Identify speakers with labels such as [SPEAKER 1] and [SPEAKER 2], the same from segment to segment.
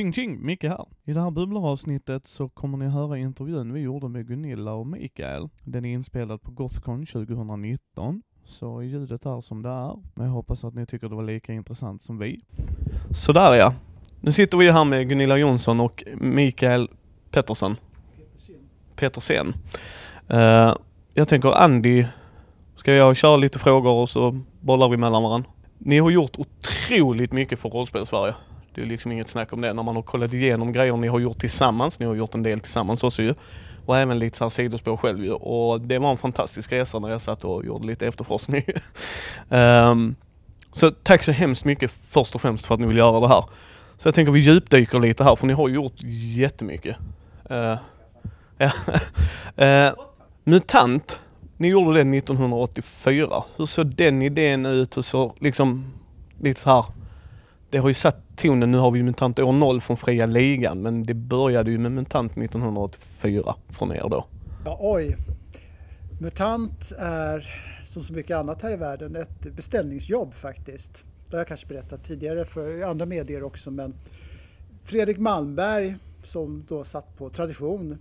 [SPEAKER 1] Tjing tjing, Micke här. I det här bubblaravsnittet så kommer ni höra intervjun vi gjorde med Gunilla och Mikael. Den är inspelad på Gothcon 2019. Så ljudet är som det är, men jag hoppas att ni tycker det var lika intressant som vi. Sådär ja. Nu sitter vi här med Gunilla Jonsson och Mikael Pettersson. Petersen. Uh, eh, jag tänker Andy, ska jag köra lite frågor och så bollar vi mellan varandra? Ni har gjort otroligt mycket för rollspel-Sverige. Det är liksom inget snack om det när man har kollat igenom grejer ni har gjort tillsammans. Ni har gjort en del tillsammans också ju. Och även lite så här sidospår själv ju. Och det var en fantastisk resa när jag satt och gjorde lite efterforskning. um, så tack så hemskt mycket först och främst för att ni vill göra det här. Så jag tänker vi djupdyker lite här för ni har gjort jättemycket. Uh, uh, Mutant, ni gjorde det 1984. Hur såg den idén ut? Hur såg liksom lite så här det har ju satt tonen, nu har vi ju MUTANT år 0 från fria ligan, men det började ju med MUTANT 1984 från er då.
[SPEAKER 2] Ja, oj. MUTANT är som så mycket annat här i världen ett beställningsjobb faktiskt. Det har jag kanske berättat tidigare för andra medier också men Fredrik Malmberg som då satt på Tradition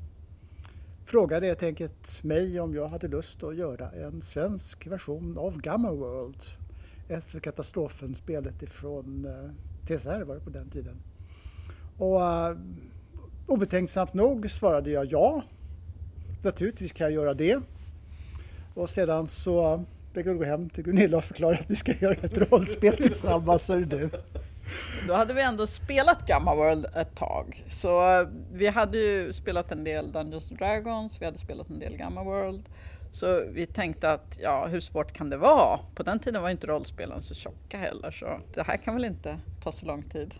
[SPEAKER 2] frågade helt enkelt mig om jag hade lust att göra en svensk version av Gamma World efter katastrofen spelet ifrån eh, eh, TSR var det på den tiden. Och uh, obetänksamt nog svarade jag ja. Naturligtvis kan jag göra det. Och sedan så fick jag gå hem till Gunilla och förklara att vi ska göra ett rollspel tillsammans, så du.
[SPEAKER 3] Då hade vi ändå spelat Gamma World ett tag. Så eh, vi hade ju spelat en del Dungeons Dragons, vi hade spelat en del Gamma World. Så vi tänkte att, ja, hur svårt kan det vara? På den tiden var inte rollspelen så tjocka heller, så det här kan väl inte ta så lång tid.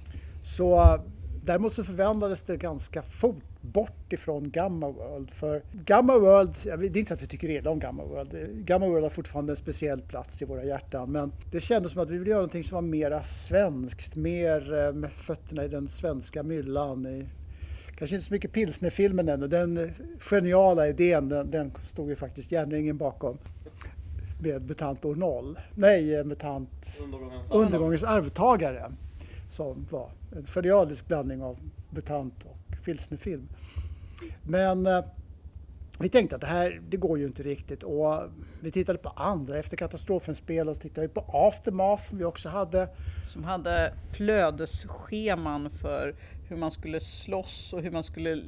[SPEAKER 2] Så däremot så förvandlades det ganska fort bort ifrån Gamma World. För Gamma World, det är inte så att vi tycker illa om Gamma World. Gamma World har fortfarande en speciell plats i våra hjärtan. Men det kändes som att vi ville göra någonting som var mera svenskt, mer eh, med fötterna i den svenska myllan. I kanske inte så mycket pilsnerfilmen ännu. Den geniala idén, den, den stod ju faktiskt järnringen bakom. Med MUTANT år 0. Nej, MUTANT Undergångens, Undergångens arvtagare. Som var en genialisk blandning av MUTANT och pilsnerfilm. Men eh, vi tänkte att det här, det går ju inte riktigt och vi tittade på andra efter katastrofen spel och så tittade vi på Aftermath som vi också hade.
[SPEAKER 3] Som hade flödesscheman för hur man skulle slåss och hur man skulle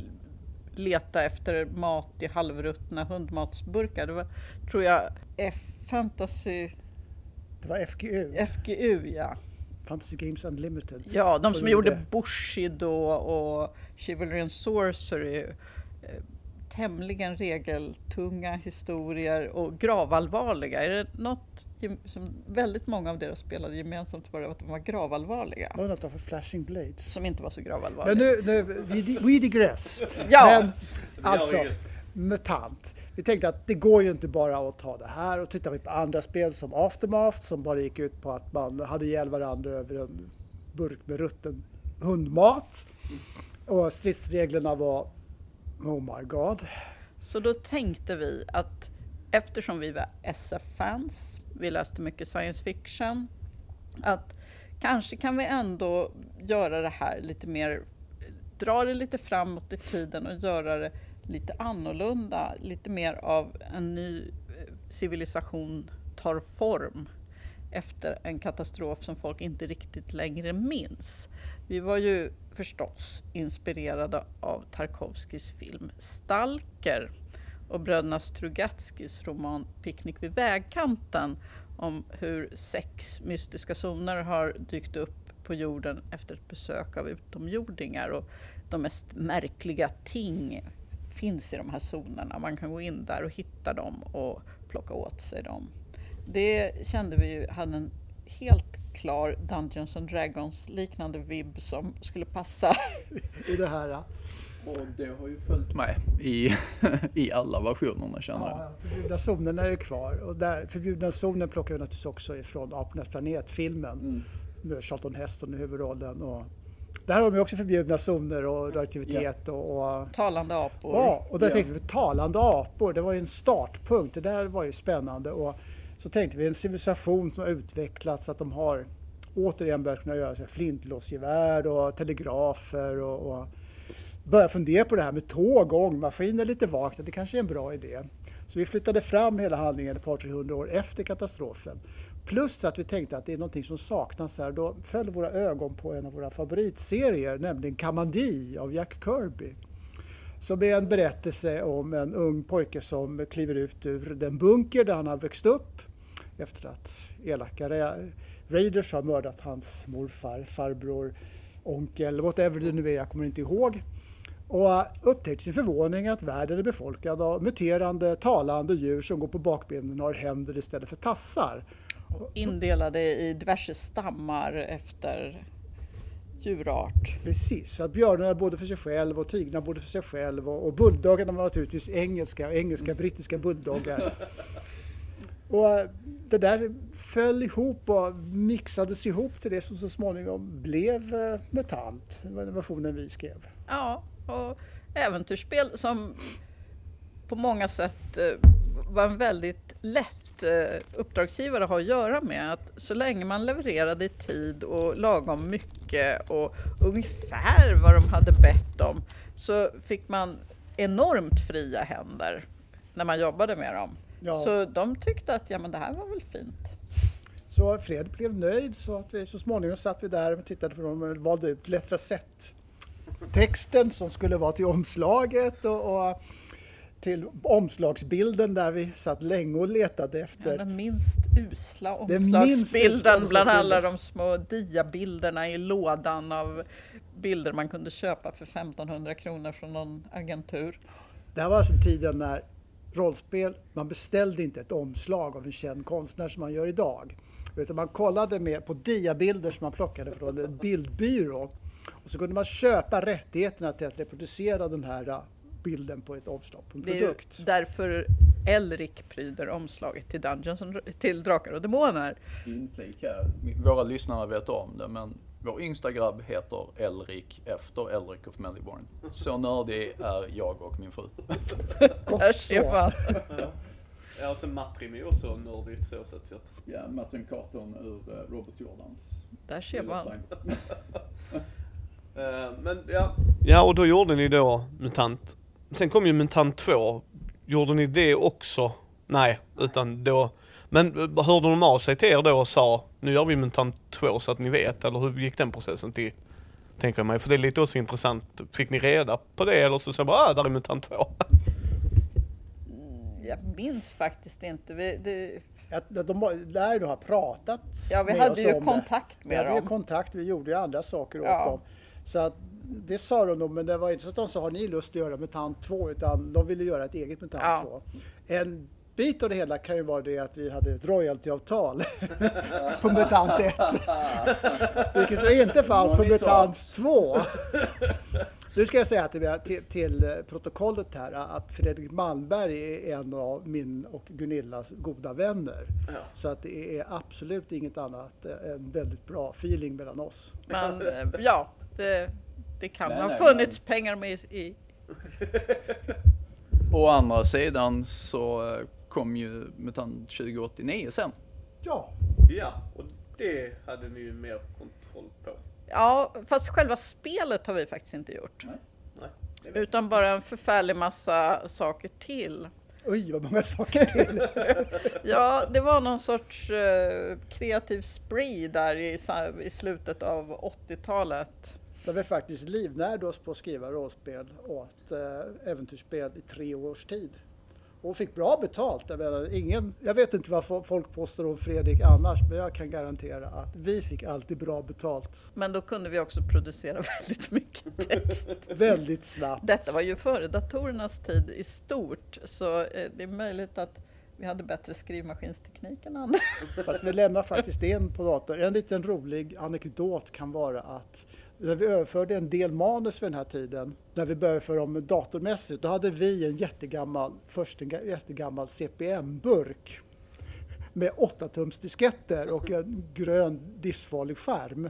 [SPEAKER 3] leta efter mat i halvruttna hundmatsburkar. Det var, tror jag, F-fantasy...
[SPEAKER 2] Det var FGU.
[SPEAKER 3] FGU, ja.
[SPEAKER 2] Fantasy Games Unlimited.
[SPEAKER 3] Ja, de som, som gjorde Bushido och Chivalry and Sorcery. Tämligen regeltunga historier och gravallvarliga. Är det något som väldigt många av deras spelade gemensamt var att de var gravallvarliga?
[SPEAKER 2] Undantag för Flashing Blades.
[SPEAKER 3] Som inte var så gravallvarliga.
[SPEAKER 2] Men nu, nu we, we digress.
[SPEAKER 3] ja.
[SPEAKER 2] Men, alltså, MUTANT. Vi tänkte att det går ju inte bara att ta det här och tittar vi på andra spel som Aftermath som bara gick ut på att man hade ihjäl varandra över en burk med rutten hundmat. Och stridsreglerna var Oh my god.
[SPEAKER 3] Så då tänkte vi att eftersom vi var SF-fans, vi läste mycket science fiction, att kanske kan vi ändå göra det här lite mer, dra det lite framåt i tiden och göra det lite annorlunda, lite mer av en ny eh, civilisation tar form efter en katastrof som folk inte riktigt längre minns. Vi var ju förstås inspirerade av Tarkovskis film Stalker och bröderna Strugatskis roman Picknick vid vägkanten om hur sex mystiska zoner har dykt upp på jorden efter ett besök av utomjordingar och de mest märkliga ting finns i de här zonerna. Man kan gå in där och hitta dem och plocka åt sig dem. Det kände vi ju hade en helt klar Dungeons and Dragons liknande vibb som skulle passa.
[SPEAKER 2] I det här ja.
[SPEAKER 4] Och det har ju följt med i, i alla versionerna känner jag. Ja,
[SPEAKER 2] förbjudna zonen är ju kvar och där, förbjudna zonen plockar vi naturligtvis också ifrån Apornas planet-filmen mm. med Charlton Heston i huvudrollen. Och där har de också förbjudna zoner och radioaktivitet ja. och, och,
[SPEAKER 3] Talande apor.
[SPEAKER 2] Ja, och där ja. tänkte vi talande apor, det var ju en startpunkt. Det där var ju spännande. Och så tänkte vi en civilisation som har utvecklats, att de har återigen börjat kunna göra så flintlåsgevär och telegrafer och, och börja fundera på det här med tåg och ångmaskiner lite vagt, att det kanske är en bra idé. Så vi flyttade fram hela handlingen ett par 300 år efter katastrofen. Plus att vi tänkte att det är någonting som saknas här. Då föll våra ögon på en av våra favoritserier, nämligen Kamandi av Jack Kirby. Som är en berättelse om en ung pojke som kliver ut ur den bunker där han har växt upp efter att elaka raiders har mördat hans morfar, farbror, onkel, whatever det nu är, jag kommer inte ihåg. Och upptäckte sin förvåning att världen är befolkad av muterande, talande djur som går på bakbenen och har händer istället för tassar.
[SPEAKER 3] Indelade i diverse stammar efter djurart.
[SPEAKER 2] Precis, så att björnarna bodde för sig själv och tigrarna bodde för sig själv och, och bulldoggarna var naturligtvis engelska, engelska, brittiska bulldoggar. Och eh, det där föll ihop och mixades ihop till det som så småningom blev eh, MUTANT, den versionen vi skrev.
[SPEAKER 3] Ja, och äventyrsspel som på många sätt eh, var en väldigt lätt uppdragsgivare att ha att göra med. Att så länge man levererade i tid och lagom mycket och ungefär vad de hade bett om så fick man enormt fria händer när man jobbade med dem. Ja. Så de tyckte att ja, men det här var väl fint.
[SPEAKER 2] Så Fred blev nöjd så att vi så småningom satt vi där och tittade på dem och valde ut Lettra Sett texten som skulle vara till omslaget och, och, till omslagsbilden där vi satt länge och letade efter.
[SPEAKER 3] Ja, den minst usla omslagsbilden minst bland alla de små diabilderna i lådan av bilder man kunde köpa för 1500 kronor från någon agentur.
[SPEAKER 2] Det här var alltså tiden när rollspel, man beställde inte ett omslag av en känd konstnär som man gör idag. Utan man kollade med på diabilder som man plockade från en bildbyrå. Och så kunde man köpa rättigheterna till att reproducera den här äh, bilden på ett omslag på en
[SPEAKER 3] det
[SPEAKER 2] produkt.
[SPEAKER 3] är därför Elric pryder omslaget till Dungeons till Drakar och Demoner.
[SPEAKER 4] Inflik här. Våra lyssnare vet om det men vår yngsta grabb heter Elrik efter Elric of Melbourne. Så nördig är jag och min fru.
[SPEAKER 3] Där ser man.
[SPEAKER 1] Ja, och sen Matrim är också nördigt så sett.
[SPEAKER 4] Ja, Matrim Carton ur uh, Robert Jordans.
[SPEAKER 3] Där ser man. uh,
[SPEAKER 1] men ja.
[SPEAKER 5] Ja, och då gjorde ni då MUTANT. Sen kom ju MUTANT 2. Gjorde ni det också? Nej, utan då men eh, hörde de av sig till er då och sa nu gör vi Mutant 2 så att ni vet eller hur gick den processen till? Tänker jag mig, för det är lite också intressant. Fick ni reda på det eller så sa bara ah, där är Mutant 2?
[SPEAKER 3] Mm, jag minns faktiskt inte. Vi, det...
[SPEAKER 2] Att de lär ju ha pratat
[SPEAKER 3] Ja, vi hade ju kontakt med
[SPEAKER 2] dem.
[SPEAKER 3] Vi
[SPEAKER 2] hade ju kontakt, vi gjorde ju andra saker åt ja. dem. Så att det sa de nog, men det var inte så att de sa har ni lust att göra MUTANT 2 utan de ville göra ett eget MUTANT ja. 2. En bit av det hela kan ju vara det att vi hade ett royaltyavtal på MUTANT 1. Vilket inte fanns på MUTANT 2. Nu ska jag säga till, till, till, protokollet här att Fredrik Malmberg är en av min och Gunillas goda vänner. Ja. Så att det är absolut inget annat än väldigt bra feeling mellan oss.
[SPEAKER 3] Men eh, ja, det, det kan nej, ha nej, funnits nej. pengar med i.
[SPEAKER 4] Å andra sidan så eh, kom ju MUTANT 2089 sen.
[SPEAKER 1] Ja, ja, och det hade ni ju mer kontroll på.
[SPEAKER 3] Ja, fast själva spelet har vi faktiskt inte gjort. Nej. Nej, Utan bara en förfärlig massa saker till.
[SPEAKER 2] Oj, vad många saker till!
[SPEAKER 3] ja, det var någon sorts uh, kreativ spree där i, i slutet av 80-talet.
[SPEAKER 2] Där vi faktiskt livnärde oss på att skriva rollspel och ett uh, äventyrsspel i tre års tid och fick bra betalt. Jag, menar, ingen, jag vet inte vad folk påstår om Fredrik annars, men jag kan garantera att vi fick alltid bra betalt.
[SPEAKER 3] Men då kunde vi också producera väldigt mycket text.
[SPEAKER 2] väldigt snabbt.
[SPEAKER 3] Detta var ju före datorernas tid i stort, så eh, det är möjligt att vi hade bättre skrivmaskinsteknik än andra.
[SPEAKER 2] Fast vi lämnar faktiskt en på dator. En liten rolig anekdot kan vara att när vi överförde en del manus vid den här tiden, när vi började för dem datormässigt, då hade vi en jättegammal, först en jättegammal CPM-burk med 8-tums disketter och en grön livsfarlig skärm.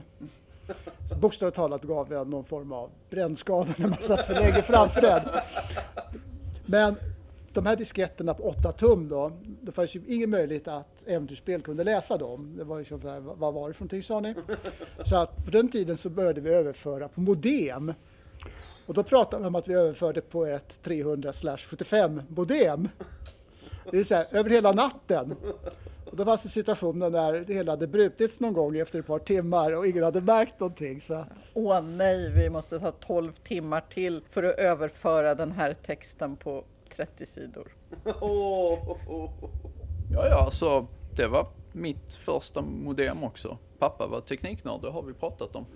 [SPEAKER 2] Så bokstavligt talat gav vi någon form av brännskada när man satt för länge framför den. Men de här disketterna på 8 tum då, det fanns ju ingen möjlighet att äventyrsspel kunde läsa dem. Det var ju så här, vad var det för någonting sa ni? Så att på den tiden så började vi överföra på modem. Och då pratade vi om att vi överförde på ett 300 75 modem. Det är så här, över hela natten. Och då fanns det situationer där det hela hade brutits någon gång efter ett par timmar och ingen hade märkt någonting. Så att...
[SPEAKER 3] Åh nej, vi måste ta 12 timmar till för att överföra den här texten på 30 sidor.
[SPEAKER 4] Ja, ja, så det var mitt första modem också. Pappa var tekniknörd, det har vi pratat om.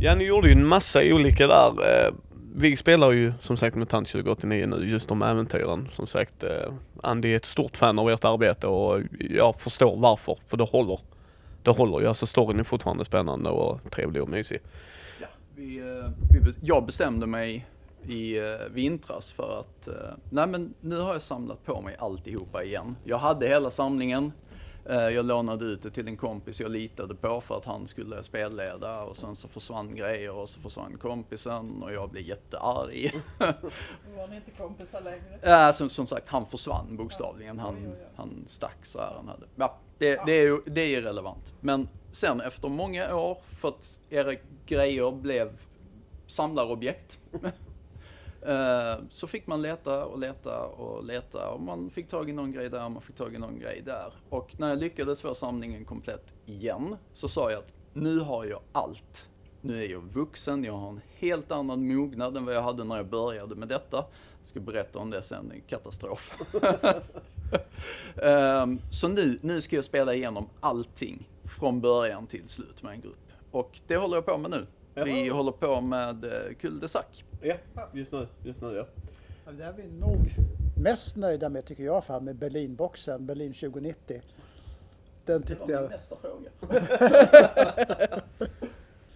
[SPEAKER 5] Ja, ni gjorde ju en massa olika där. Eh, Vi spelar ju som sagt MUTANT 2089 nu, just de äventyren. Som sagt, eh, Andy är ett stort fan av ert arbete och jag förstår varför, för det håller. Det håller ju, alltså storyn är fortfarande spännande och trevlig och mysig.
[SPEAKER 4] Ja, vi, eh, vi, jag bestämde mig i eh, vintras för att, eh, nej men nu har jag samlat på mig alltihopa igen. Jag hade hela samlingen. Eh, Jag lånade ut det till en kompis jag litade på för att han skulle spelleda och sen så försvann grejer och så försvann kompisen och jag blev jättearg.
[SPEAKER 3] Var ni inte kompisar längre?
[SPEAKER 4] Ja, som, som sagt, han försvann bokstavligen. Han, han stack så här han hade. Ja, det, det, är, ju- det är irrelevant. Men sen efter många år, för att era grejer blev samlarobjekt. eh, så fick man leta och leta och leta och man fick tag i någon grej där, man fick tag i någon grej där. Och när jag lyckades få samlingen komplett igen så sa jag att nu har jag allt. Nu är jag vuxen, jag har en helt annan mognad än vad jag hade när jag började med detta. Jag ska berätta om det sen, katastrof. Ehm, så nu, nu ska jag spela igenom allting från början till slut med en grupp. Och det håller jag på med nu. Vi håller på med uh, Cul-de-sac.
[SPEAKER 1] Ja, just nu. Just nu ja.
[SPEAKER 2] Ja, Det är vi nog mest nöjda med tycker jag fan med Berlinboxen, Berlin 2090. Den
[SPEAKER 4] Det var
[SPEAKER 2] tyckte
[SPEAKER 4] min
[SPEAKER 2] jag...
[SPEAKER 4] nästa fråga.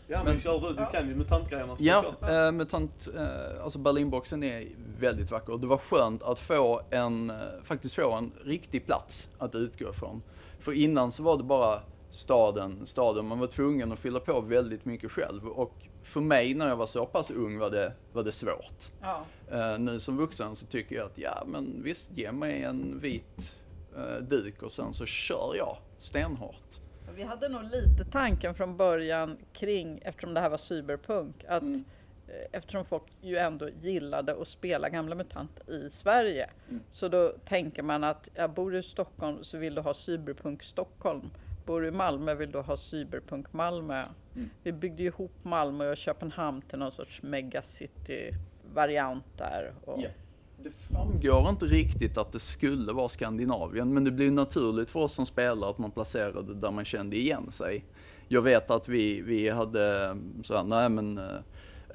[SPEAKER 1] Ja men,
[SPEAKER 4] Men-
[SPEAKER 1] kör du, du kan ju mutantgrejerna
[SPEAKER 4] Ja,
[SPEAKER 1] du kör.
[SPEAKER 4] eh, mutant, eh, alltså Berlinboxen är väldigt vacker. Det var skönt att få en, eh, faktiskt få en riktig plats att utgå ifrån. För innan så var det bara staden, staden. Man var tvungen att fylla på väldigt mycket själv. Och för mig när jag var så pass ung var det, var det svårt.
[SPEAKER 3] Ja.
[SPEAKER 4] Eh, nu som vuxen så tycker jag att ja men visst, ge mig en vit eh, duk och sen så kör jag stenhårt.
[SPEAKER 3] Vi hade nog lite tanken från början kring, eftersom det här var cyberpunk, att
[SPEAKER 4] Mm.
[SPEAKER 3] eh, eftersom folk ju ändå gillade att spela gamla MUTANT i Sverige,
[SPEAKER 4] Mm.
[SPEAKER 3] så då tänker man att ja, bor i Stockholm så vill du ha cyberpunk Stockholm. Bor i Malmö vill du ha cyberpunk Malmö.
[SPEAKER 4] Mm.
[SPEAKER 3] Vi byggde ihop Malmö och Köpenhamn till någon sorts megacity-variant där. Och,
[SPEAKER 4] Ja. Det framgår inte riktigt att det skulle vara Skandinavien, men det blir naturligt för oss som spelar att man placerade där man kände igen sig. Jag vet att vi, vi hade så här, nej men eh,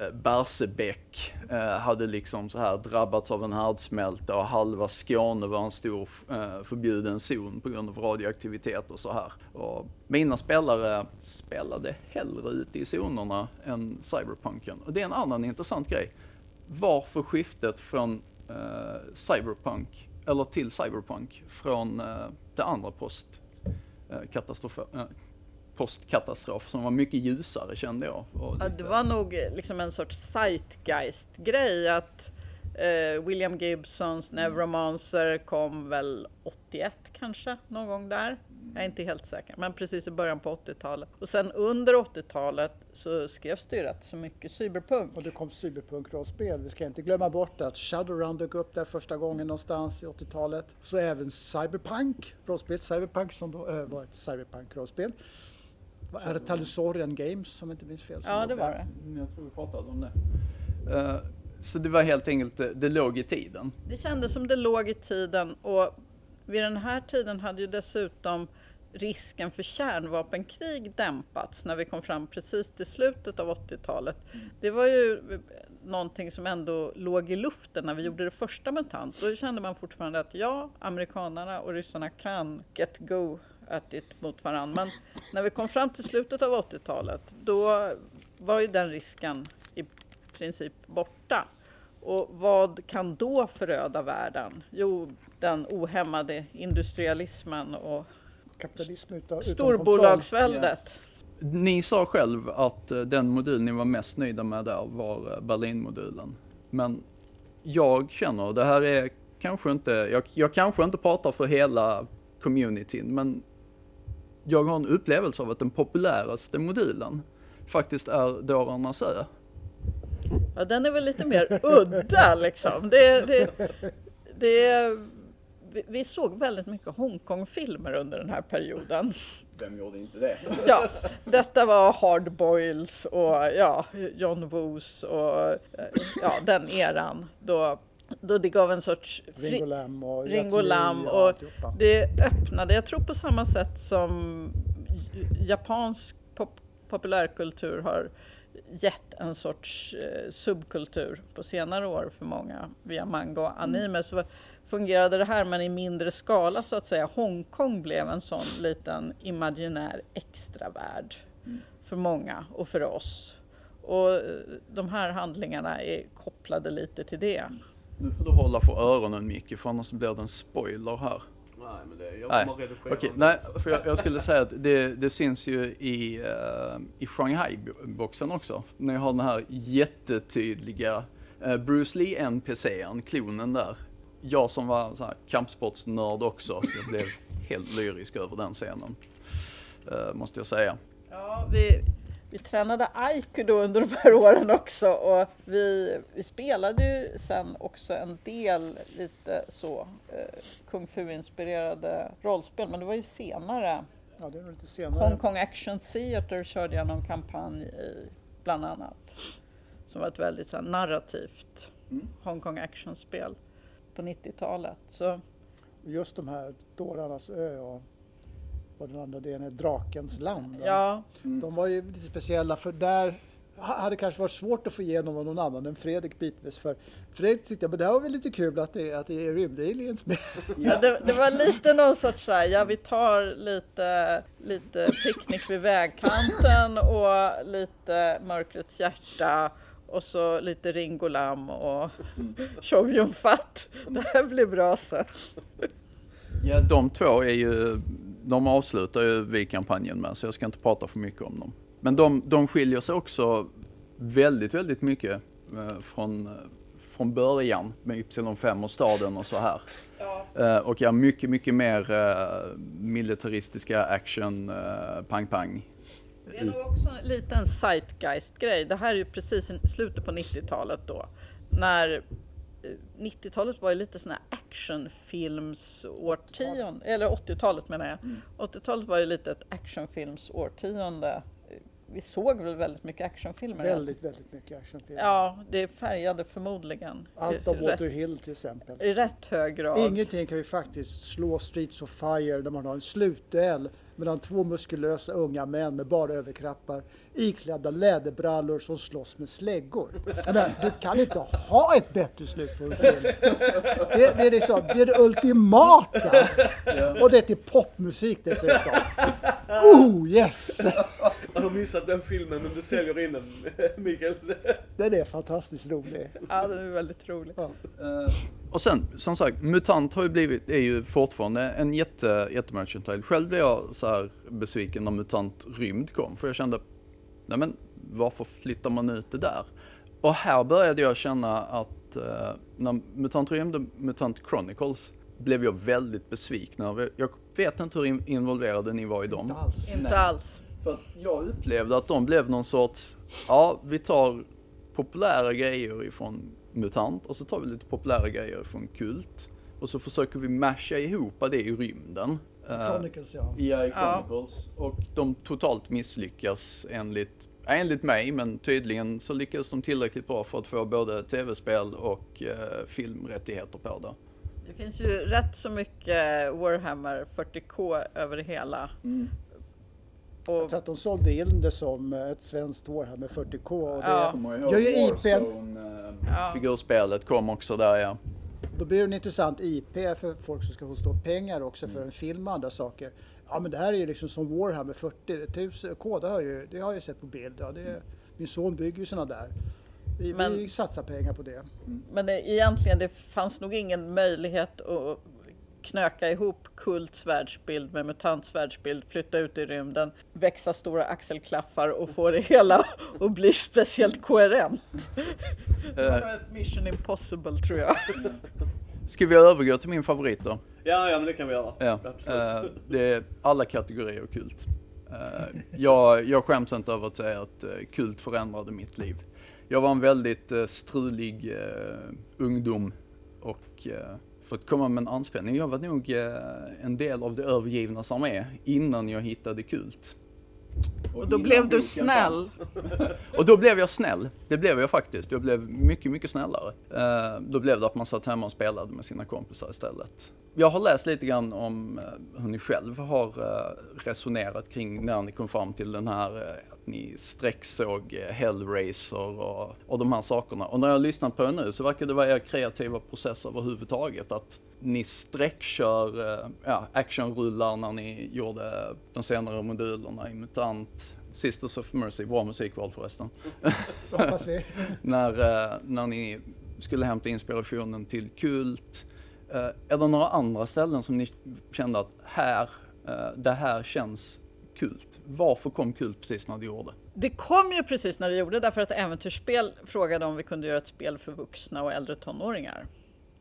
[SPEAKER 4] Eh, Barsebäck eh, hade liksom så här drabbats av en härdsmälta och halva Skåne var en stor eh, förbjuden zon på grund av radioaktivitet och så här. Och mina spelare spelade hellre ute i zonerna än cyberpunken. Och det är en annan intressant grej varför skiftet från eh, cyberpunk, eller till cyberpunk, från eh, det andra post-katastrof... eh, postkatastrof som var mycket ljusare kände jag.
[SPEAKER 3] Ja, det var nog eh, liksom en sorts zeitgeist-grej att eh, William Gibsons Neuromancer kom väl 81 kanske, någon gång där. Jag är inte helt säker, men precis i början på 80-talet. Och sen under 80-talet så skrevs det ju rätt så mycket cyberpunk.
[SPEAKER 2] Och det kom cyberpunk-rollspel. Vi ska inte glömma bort att Shadowrun dök upp där första gången någonstans i 80-talet. Så även Cyberpunk, rollspel Cyberpunk som då äh, var ett Cyberpunk-rollspel. Vad Är det Talisorian Games som inte minns fel?
[SPEAKER 3] Ja, det var det.
[SPEAKER 4] Mm, Jag tror vi pratade om det. Eh, så det var helt enkelt, det, det låg i tiden.
[SPEAKER 3] Det kändes som det låg i tiden och vid den här tiden hade ju dessutom risken för kärnvapenkrig dämpats när vi kom fram precis till slutet av 80-talet. Det var ju någonting som ändå låg i luften när vi gjorde det första MUTANT. Då kände man fortfarande att ja, amerikanerna och ryssarna kan get go at it mot varandra. Men när vi kom fram till slutet av 80-talet, då var ju den risken i princip borta. Och vad kan då föröda världen? Jo, den ohämmade industrialismen och
[SPEAKER 2] Kapitalism utan, utan
[SPEAKER 3] storbolagsväldet.
[SPEAKER 4] Ni sa själv att eh, den modul ni var mest nöjda med där var eh, Berlinmodulen. Men jag känner, och det här är kanske inte, jag, jag kanske inte pratar för hela communityn, men jag har en upplevelse av att den populäraste modulen faktiskt är Dårarnas ö.
[SPEAKER 3] Ja, den är väl lite mer udda liksom. Det, det, det, vi, vi såg väldigt mycket Hongkong-filmer under den här perioden.
[SPEAKER 4] Vem gjorde inte det?
[SPEAKER 3] Ja, detta var Hard Boils och ja, John Woos och ja, den eran då, då det gav en sorts fri,
[SPEAKER 2] Ringo Lam och
[SPEAKER 3] Ringo Lam och
[SPEAKER 2] alltihopa.
[SPEAKER 3] det öppnade, jag tror på samma sätt som japansk pop, populärkultur har gett en sorts eh, subkultur på senare år för många via manga och anime så fungerade det här men i mindre skala så att säga. Hongkong blev en sån liten imaginär extravärld för många och för oss. Och eh, de här handlingarna är kopplade lite till det.
[SPEAKER 4] Nu får du hålla för öronen Micke, för annars blir det en spoiler här.
[SPEAKER 1] Nej, men det, jag
[SPEAKER 4] Nej,
[SPEAKER 1] kommer redigera
[SPEAKER 4] Okej,
[SPEAKER 1] dem
[SPEAKER 4] nej,
[SPEAKER 1] också.
[SPEAKER 4] för jag, jag skulle säga att det, det syns ju i, eh, i Shanghai-boxen också. Ni har den här jättetydliga eh, Bruce Lee NPCn, klonen där. Jag som var så här kampsportsnörd också, jag blev helt lyrisk över den scenen. Eh, måste jag säga.
[SPEAKER 3] Ja, vi, vi tränade aikido under de här åren också och vi, vi spelade ju sen också en del lite så eh, kung fu-inspirerade rollspel, men det var ju senare.
[SPEAKER 2] Ja, det nog lite senare.
[SPEAKER 3] Hong Kong Action Theatre körde jag någon kampanj i, bland annat. Som var ett väldigt så här, narrativt
[SPEAKER 4] Mm.
[SPEAKER 3] Hong Kong Action-spel på 90-talet. Så
[SPEAKER 2] Just de här Dårarnas ö och vad den andra delen är, Drakens land.
[SPEAKER 3] ja,
[SPEAKER 2] De var ju lite speciella för där ha- hade kanske varit svårt att få igenom av någon annan än Fredrik bitvis. För Fredrik tyckte att det här var väl lite kul att det, att det är rymdaliens med.
[SPEAKER 3] Ja, det, det var lite någon sorts så här, ja vi tar lite, lite picknick vid vägkanten och lite mörkrets hjärta och så lite Ringo Lam och Fat. Det här blir bra så.
[SPEAKER 4] Ja, de två är ju, de avslutar ju vi kampanjen med, så jag ska inte prata för mycket om dem. Men de, de skiljer sig också väldigt, väldigt mycket eh, från, från början med Y5 och staden och så här. Eh, och är mycket, mycket mer eh, militaristiska action, pang-pang.
[SPEAKER 3] Det är nog också en zeitgeist-grej. Det här är ju precis slutet på 90-talet då. När 90-talet var ju lite sån här actionfilmsårtionde, eller 80-talet menar jag. 80-talet var ju lite ett actionfilmsårtionde. Vi såg väl väldigt mycket actionfilmer?
[SPEAKER 2] Väldigt, väldigt mycket actionfilmer.
[SPEAKER 3] Ja, det färgade förmodligen
[SPEAKER 2] Allt av
[SPEAKER 3] rätt,
[SPEAKER 2] Hill till exempel.
[SPEAKER 3] i rätt hög grad.
[SPEAKER 2] Ingenting kan ju faktiskt slå Streets of Fire där man har en slutduell mellan två muskulösa unga män med bara överkroppar iklädda läderbrallor som slåss med släggor. Men du kan inte ha ett bättre slut på en film. Det, det, är, liksom, det är det ultimata! Och det är till popmusik dessutom. Oh yes!
[SPEAKER 1] Jag har missat den filmen men du säljer in den Mikael.
[SPEAKER 2] Den är fantastiskt rolig.
[SPEAKER 3] Ja, det är väldigt roligt.
[SPEAKER 2] Ja.
[SPEAKER 4] Eh, och sen, som sagt, MUTANT har ju blivit, är ju fortfarande en jätte, jättemerchandise. Själv blev jag så här besviken när MUTANT Rymd kom, för jag kände, nej men varför flyttar man ut det där? Och här började jag känna att eh, när MUTANT Rymd och MUTANT Chronicles blev jag väldigt besviken över. Jag vet inte hur in- involverade ni var i dem.
[SPEAKER 2] Inte alls.
[SPEAKER 3] Inte alls.
[SPEAKER 4] För att jag upplevde att de blev någon sorts, ja vi tar populära grejer ifrån MUTANT och så tar vi lite populära grejer från Kult. Och så försöker vi masha ihop det i rymden. Eh,
[SPEAKER 2] Chronicles ja.
[SPEAKER 4] Ja, i
[SPEAKER 3] Ja.
[SPEAKER 4] Chronicles. Och de totalt misslyckas enligt, enligt mig, men tydligen så lyckas de tillräckligt bra för att få både tv-spel och eh, filmrättigheter på det.
[SPEAKER 3] Det finns ju rätt så mycket Warhammer 40K över det Och,
[SPEAKER 2] Jag tror att de sålde in det som ett svenskt Warhammer 40K. Och det,
[SPEAKER 3] Ja.
[SPEAKER 2] Gör ju IP.
[SPEAKER 4] Warzone, eh,
[SPEAKER 3] Ja.
[SPEAKER 4] kom också där ja.
[SPEAKER 2] Då blir det en intressant IP för folk som ska hosta upp pengar också för en film och andra saker. Ja men det här är ju liksom som Warhammer 40 000 K, det har, jag ju, det har jag ju sett på bild. Ja, det, min son bygger ju sådana där. Vi,
[SPEAKER 3] Men-
[SPEAKER 2] vi satsar pengar på det.
[SPEAKER 3] men det, egentligen, det fanns nog ingen möjlighet att knöka ihop Kults världsbild med Mutants världsbild, flytta ut i rymden, växa stora axelklaffar och få det hela att bli speciellt koherent. Det var nog ett mission impossible tror jag.
[SPEAKER 4] Ska vi övergå till min favorit då?
[SPEAKER 1] Ja, ja men det kan vi göra.
[SPEAKER 4] Ja,
[SPEAKER 1] Absolut.
[SPEAKER 4] eh, det är alla kategorier kult. Eh, jag, jag skäms inte över att säga att eh, kult förändrade mitt liv. Jag var en väldigt eh, strulig eh, ungdom och eh, för att komma med en anspelning, jag var nog eh, en del av det övergivnas armé innan jag hittade kult.
[SPEAKER 3] Och då
[SPEAKER 4] innan
[SPEAKER 3] blev du snäll.
[SPEAKER 4] Och då blev jag snäll. Det blev jag faktiskt. Jag blev mycket, mycket snällare. Eh, då blev det att man satt hemma och spelade med sina kompisar istället. Jag har läst lite grann om eh, hur ni själv har eh, resonerat kring när ni kom fram till den här eh, ni sträcksåg eh, Hellraiser och, och de här sakerna. Och när jag har lyssnat på er nu så verkar det vara er kreativa process överhuvudtaget. Att ni sträckkör eh, ja, actionrullar när ni gjorde de senare modulerna i MUTANT. Sisters of Mercy, bra musikval förresten.
[SPEAKER 2] Hoppas vi.
[SPEAKER 4] när, eh, när ni skulle hämta inspirationen till Kult. Är det några andra ställen som ni kände att här, det här känns Kult? Varför kom Kult precis när det gjorde?
[SPEAKER 3] Det kom ju precis när det gjorde därför att Äventyrsspel frågade om vi kunde göra ett spel för vuxna och äldre tonåringar.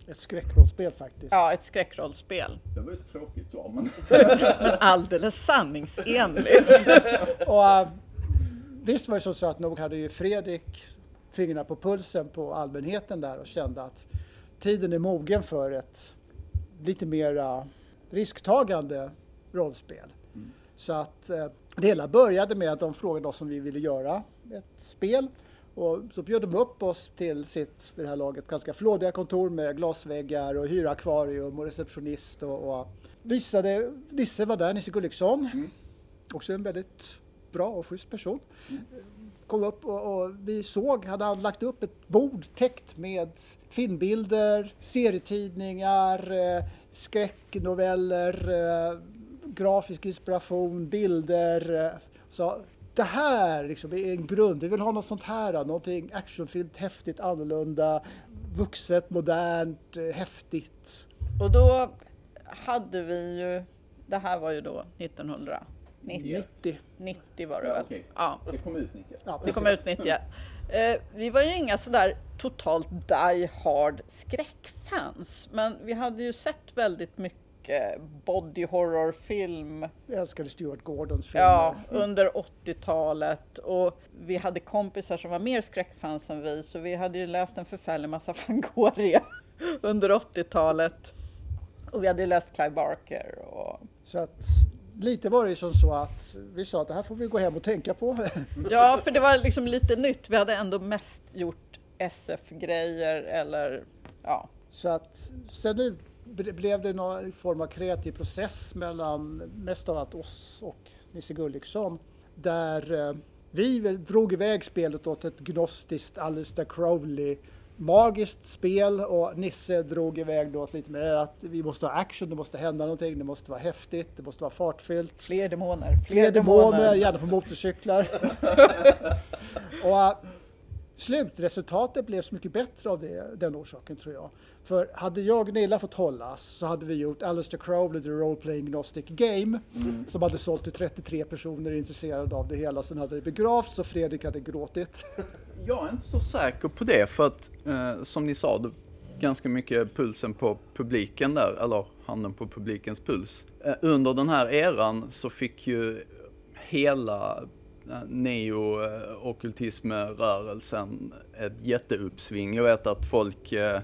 [SPEAKER 2] Ett skräckrollspel faktiskt.
[SPEAKER 3] Ja, ett skräckrollspel.
[SPEAKER 4] Det var ett tråkigt svar men...
[SPEAKER 3] Men alldeles sanningsenligt.
[SPEAKER 2] Och, äh, visst var det så så att nog hade ju Fredrik fingrarna på pulsen på allmänheten där och kände att tiden är mogen för ett lite mera risktagande rollspel. Så att eh, det hela började med att de frågade oss om vi ville göra ett spel. Och så bjöd de upp oss till sitt, vid det här laget, ganska flådiga kontor med glasväggar och hyrakvarium och receptionist och, och visade, Nisse var där, Nisse Gulliksson. Också en väldigt bra och schysst person. Kom upp och, och vi såg, hade han lagt upp ett bord täckt med filmbilder, serietidningar, eh, skräcknoveller, eh, grafisk inspiration, bilder. Eh, så det här liksom är en grund, vi vill ha något sånt här, någonting actionfilmt, häftigt, annorlunda, vuxet, modernt, eh, häftigt.
[SPEAKER 3] Och då hade vi ju, det här var ju då 1990.
[SPEAKER 2] 90.
[SPEAKER 3] 90 var det
[SPEAKER 4] Ja,
[SPEAKER 3] väl?
[SPEAKER 4] okej.
[SPEAKER 3] Ja,
[SPEAKER 4] Det kom ut 90.
[SPEAKER 2] Ja,
[SPEAKER 3] det kom ut 91. Eh, vi var ju inga sådär totalt die hard skräckfans, men vi hade ju sett väldigt mycket body horror-film
[SPEAKER 2] Jag älskade Stuart Gordons filmer.
[SPEAKER 3] Ja, under 80-talet och vi hade kompisar som var mer skräckfans än vi så vi hade ju läst en förfärlig massa Fangoria under 80-talet. Och vi hade ju läst Clive Barker och
[SPEAKER 2] Så att lite var det ju som så att vi sa att det här får vi gå hem och tänka på.
[SPEAKER 3] ja, för det var liksom lite nytt. Vi hade ändå mest gjort SF-grejer eller ja.
[SPEAKER 2] Så att sen nu blev det någon form av kreativ process mellan mest av allt oss och Nisse Gulliksson där eh, vi drog iväg spelet åt ett gnostiskt Alistair Crowley magiskt spel och Nisse drog iväg då lite mer att vi måste ha action, det måste hända någonting, det måste vara häftigt, det måste vara fartfyllt.
[SPEAKER 3] Fler demoner,
[SPEAKER 2] Fler demoner, gärna på motorcyklar. och äh, slutresultatet blev så mycket bättre av det, den orsaken tror jag. För hade jag och Nilla fått hållas så hade vi gjort Alistair Crowley, The Role Playing Gnostic Game, som hade sålt till 33 personer intresserade av det hela. Sen hade det begravts och Fredrik hade gråtit.
[SPEAKER 4] Jag är inte så säker på det för att eh, som ni sa, det ganska mycket pulsen på publiken där, eller handen på publikens puls. Eh, under den här eran så fick ju hela eh, neo-ockultism-rörelsen ett jätteuppsving. Jag vet att folk eh,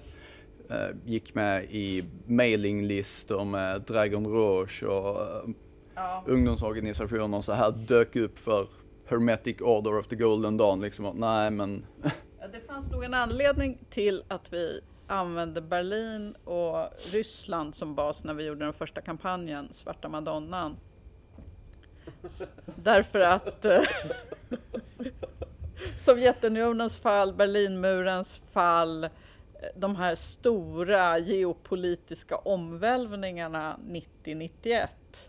[SPEAKER 4] eh, gick med i mailinglistor med Dragon Rouge och eh,
[SPEAKER 3] Ja.
[SPEAKER 4] ungdomsorganisationer så här dök upp för Hermetic Order of the Golden Dawn liksom. Nej men
[SPEAKER 3] Det fanns nog en anledning till att vi använde Berlin och Ryssland som bas när vi gjorde den första kampanjen, Svarta Madonnan. Därför att eh, Sovjetunionens fall, Berlinmurens fall, de här stora geopolitiska omvälvningarna 90-91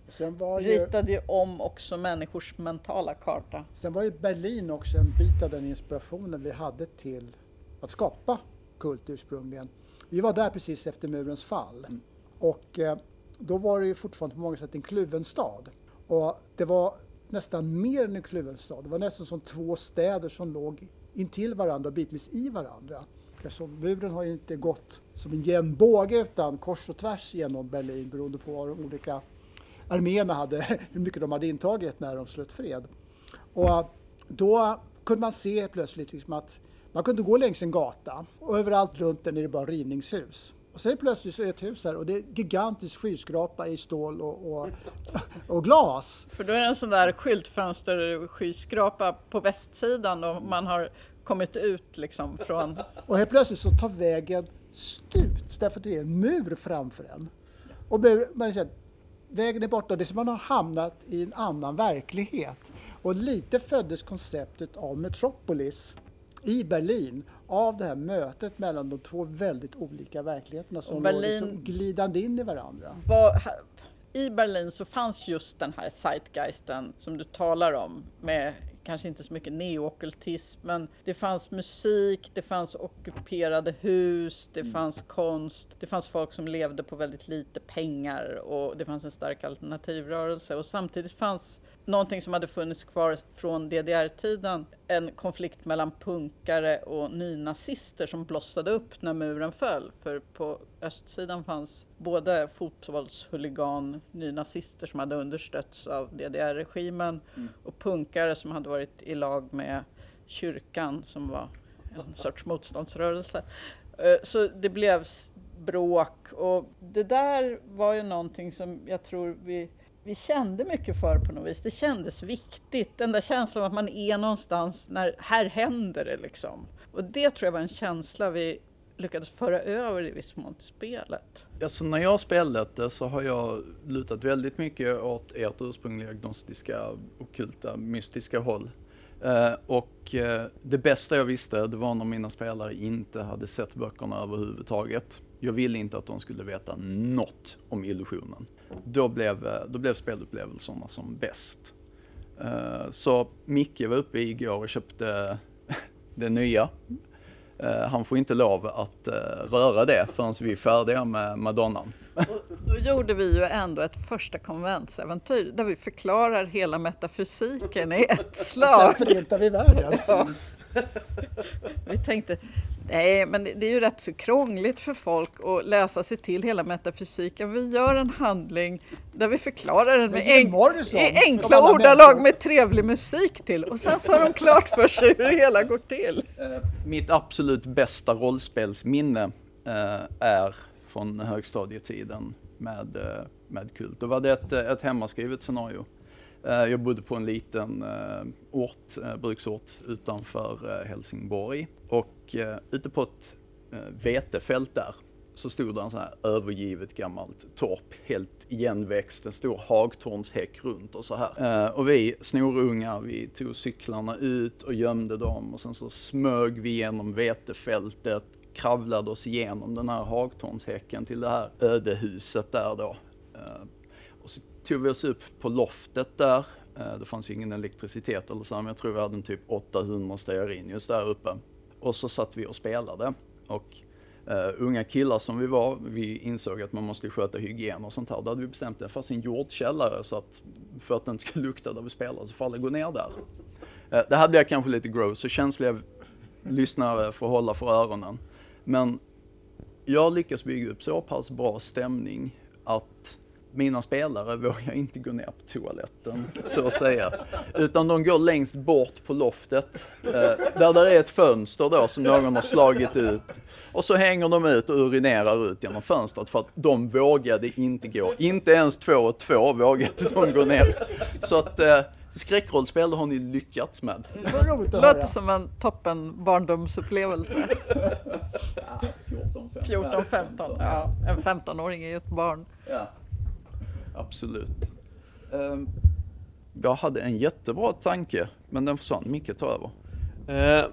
[SPEAKER 2] Sen var, ju,
[SPEAKER 3] ritade ju om också människors mentala karta.
[SPEAKER 2] sen var ju Berlin också en bit av den inspirationen vi hade till att skapa Kult ursprungligen. Vi var där precis efter murens fall. Och eh, då var det ju fortfarande på många sätt en kluven stad. Och det var nästan mer än en kluven stad. Det var nästan som två städer som låg intill varandra och bitvis i varandra. Eftersom muren har ju inte gått som en jämn båge utan kors och tvärs genom Berlin beroende på vad de olika arméerna hade, hur mycket de hade intagit när de slöt fred. Och eh, då kunde man se plötsligt liksom att man kunde gå längs en gata och överallt runt den är det bara rivningshus. Och sen plötsligt så är det ett hus här och det är gigantisk skyskrapa i stål och, och, och glas.
[SPEAKER 3] För då är det en sån där skyltfönster skyskrapa på västsidan och man har kommit ut liksom från...
[SPEAKER 2] Och helt plötsligt så tar vägen stut därför att det är en mur framför en. Och man säger, vägen är borta, det är som man har hamnat i en annan verklighet. Och lite föddes konceptet av Metropolis i Berlin av det här mötet mellan de två väldigt olika verkligheterna som Berlin, liksom glidande in i varandra.
[SPEAKER 3] Var, I Berlin så fanns just den här zeitgeisten som du talar om med kanske inte så mycket neokultism, men det fanns musik, det fanns ockuperade hus, det mm. fanns konst, det fanns folk som levde på väldigt lite pengar och det fanns en stark alternativrörelse och samtidigt fanns någonting som hade funnits kvar från DDR-tiden, en konflikt mellan punkare och nynazister som blossade upp när muren föll. För på östsidan fanns både fotbollshuligan, nynazister som hade understötts av DDR-regimen mm. och punkare som hade varit i lag med kyrkan som var en sorts motståndsrörelse. Eh, så det blev bråk och det där var ju någonting som jag tror vi vi kände mycket för på något vis. Det kändes viktigt. Den där känslan av att man är någonstans när här händer det liksom. Och det tror jag var en känsla vi lyckades föra över i viss mån till spelet.
[SPEAKER 4] Alltså när jag har spelat det så har jag lutat väldigt mycket åt ert ursprungliga agnostiska, okulta, mystiska håll. Uh, och uh, det bästa jag visste, det var när mina spelare inte hade sett böckerna överhuvudtaget. Jag ville inte att de skulle veta något om illusionen då blev, eh, då blev spelupplevelserna som bäst. Uh, så Micke var uppe igår och köpte det nya. Uh, han får inte lov att uh, röra det förrän vi är färdiga med Madonnan.
[SPEAKER 3] då gjorde vi ju ändå ett första konventsäventyr där vi förklarar hela metafysiken i ett slag.
[SPEAKER 2] Sen förintar vi världen.
[SPEAKER 3] vi tänkte, Nej, men det är ju rätt så krångligt för folk att läsa sig till hela metafysiken. Vi gör en handling där vi förklarar den med enk i enkla ordalag med trevlig musik till och sen så har de klart för sig hur det hela går till.
[SPEAKER 4] Eh, mitt absolut bästa rollspelsminne eh, är från högstadietiden med, eh, med Kult. Då var det ett, ett hemmaskrivet scenario. Eh, jag bodde på en liten eh, ort, eh, bruksort utanför Helsingborg och ute på ett vetefält där så stod det en sån här övergivet gammalt torp, helt igenväxt, en stor hagtornshäck runt och så här. Eh, och vi snorungar, vi tog cyklarna ut och gömde dem och sen så smög vi genom vetefältet, kravlade oss igenom den här hagtornshäcken till det här ödehuset där då. Eh, tog vi oss upp på loftet där. Eh, det fanns ju ingen elektricitet eller så, men jag tror vi hade en typ 800 stearin just där uppe. Och så satt vi och spelade. Och uh, unga killar som vi var, vi insåg att man måste sköta hygien och sånt här. Då hade vi bestämt det fanns en jordkällare så att för att det inte skulle lukta där vi spelade så får alla gå ner där. Uh, det här blir kanske lite gross, så känsliga lyssnare får hålla för öronen. Men jag lyckas bygga upp så pass bra stämning att mina spelare vågar inte gå ner på toaletten, så att säga. Utan de går längst bort på loftet, eh, där det är ett fönster då som någon har slagit ut. Och så hänger de ut och urinerar ut genom fönstret för att de vågade inte gå. Inte ens två och två vågade de gå ner. Så att eh, skräckrollspel har ni lyckats med.
[SPEAKER 3] Det låter som en toppen barndomsupplevelse. 14-15. Ja, en 15-åring är ju ett barn.
[SPEAKER 4] Ja absolut. Uh, jag hade en jättebra tanke, men den försvann. Micke, ta över.
[SPEAKER 1] Uh,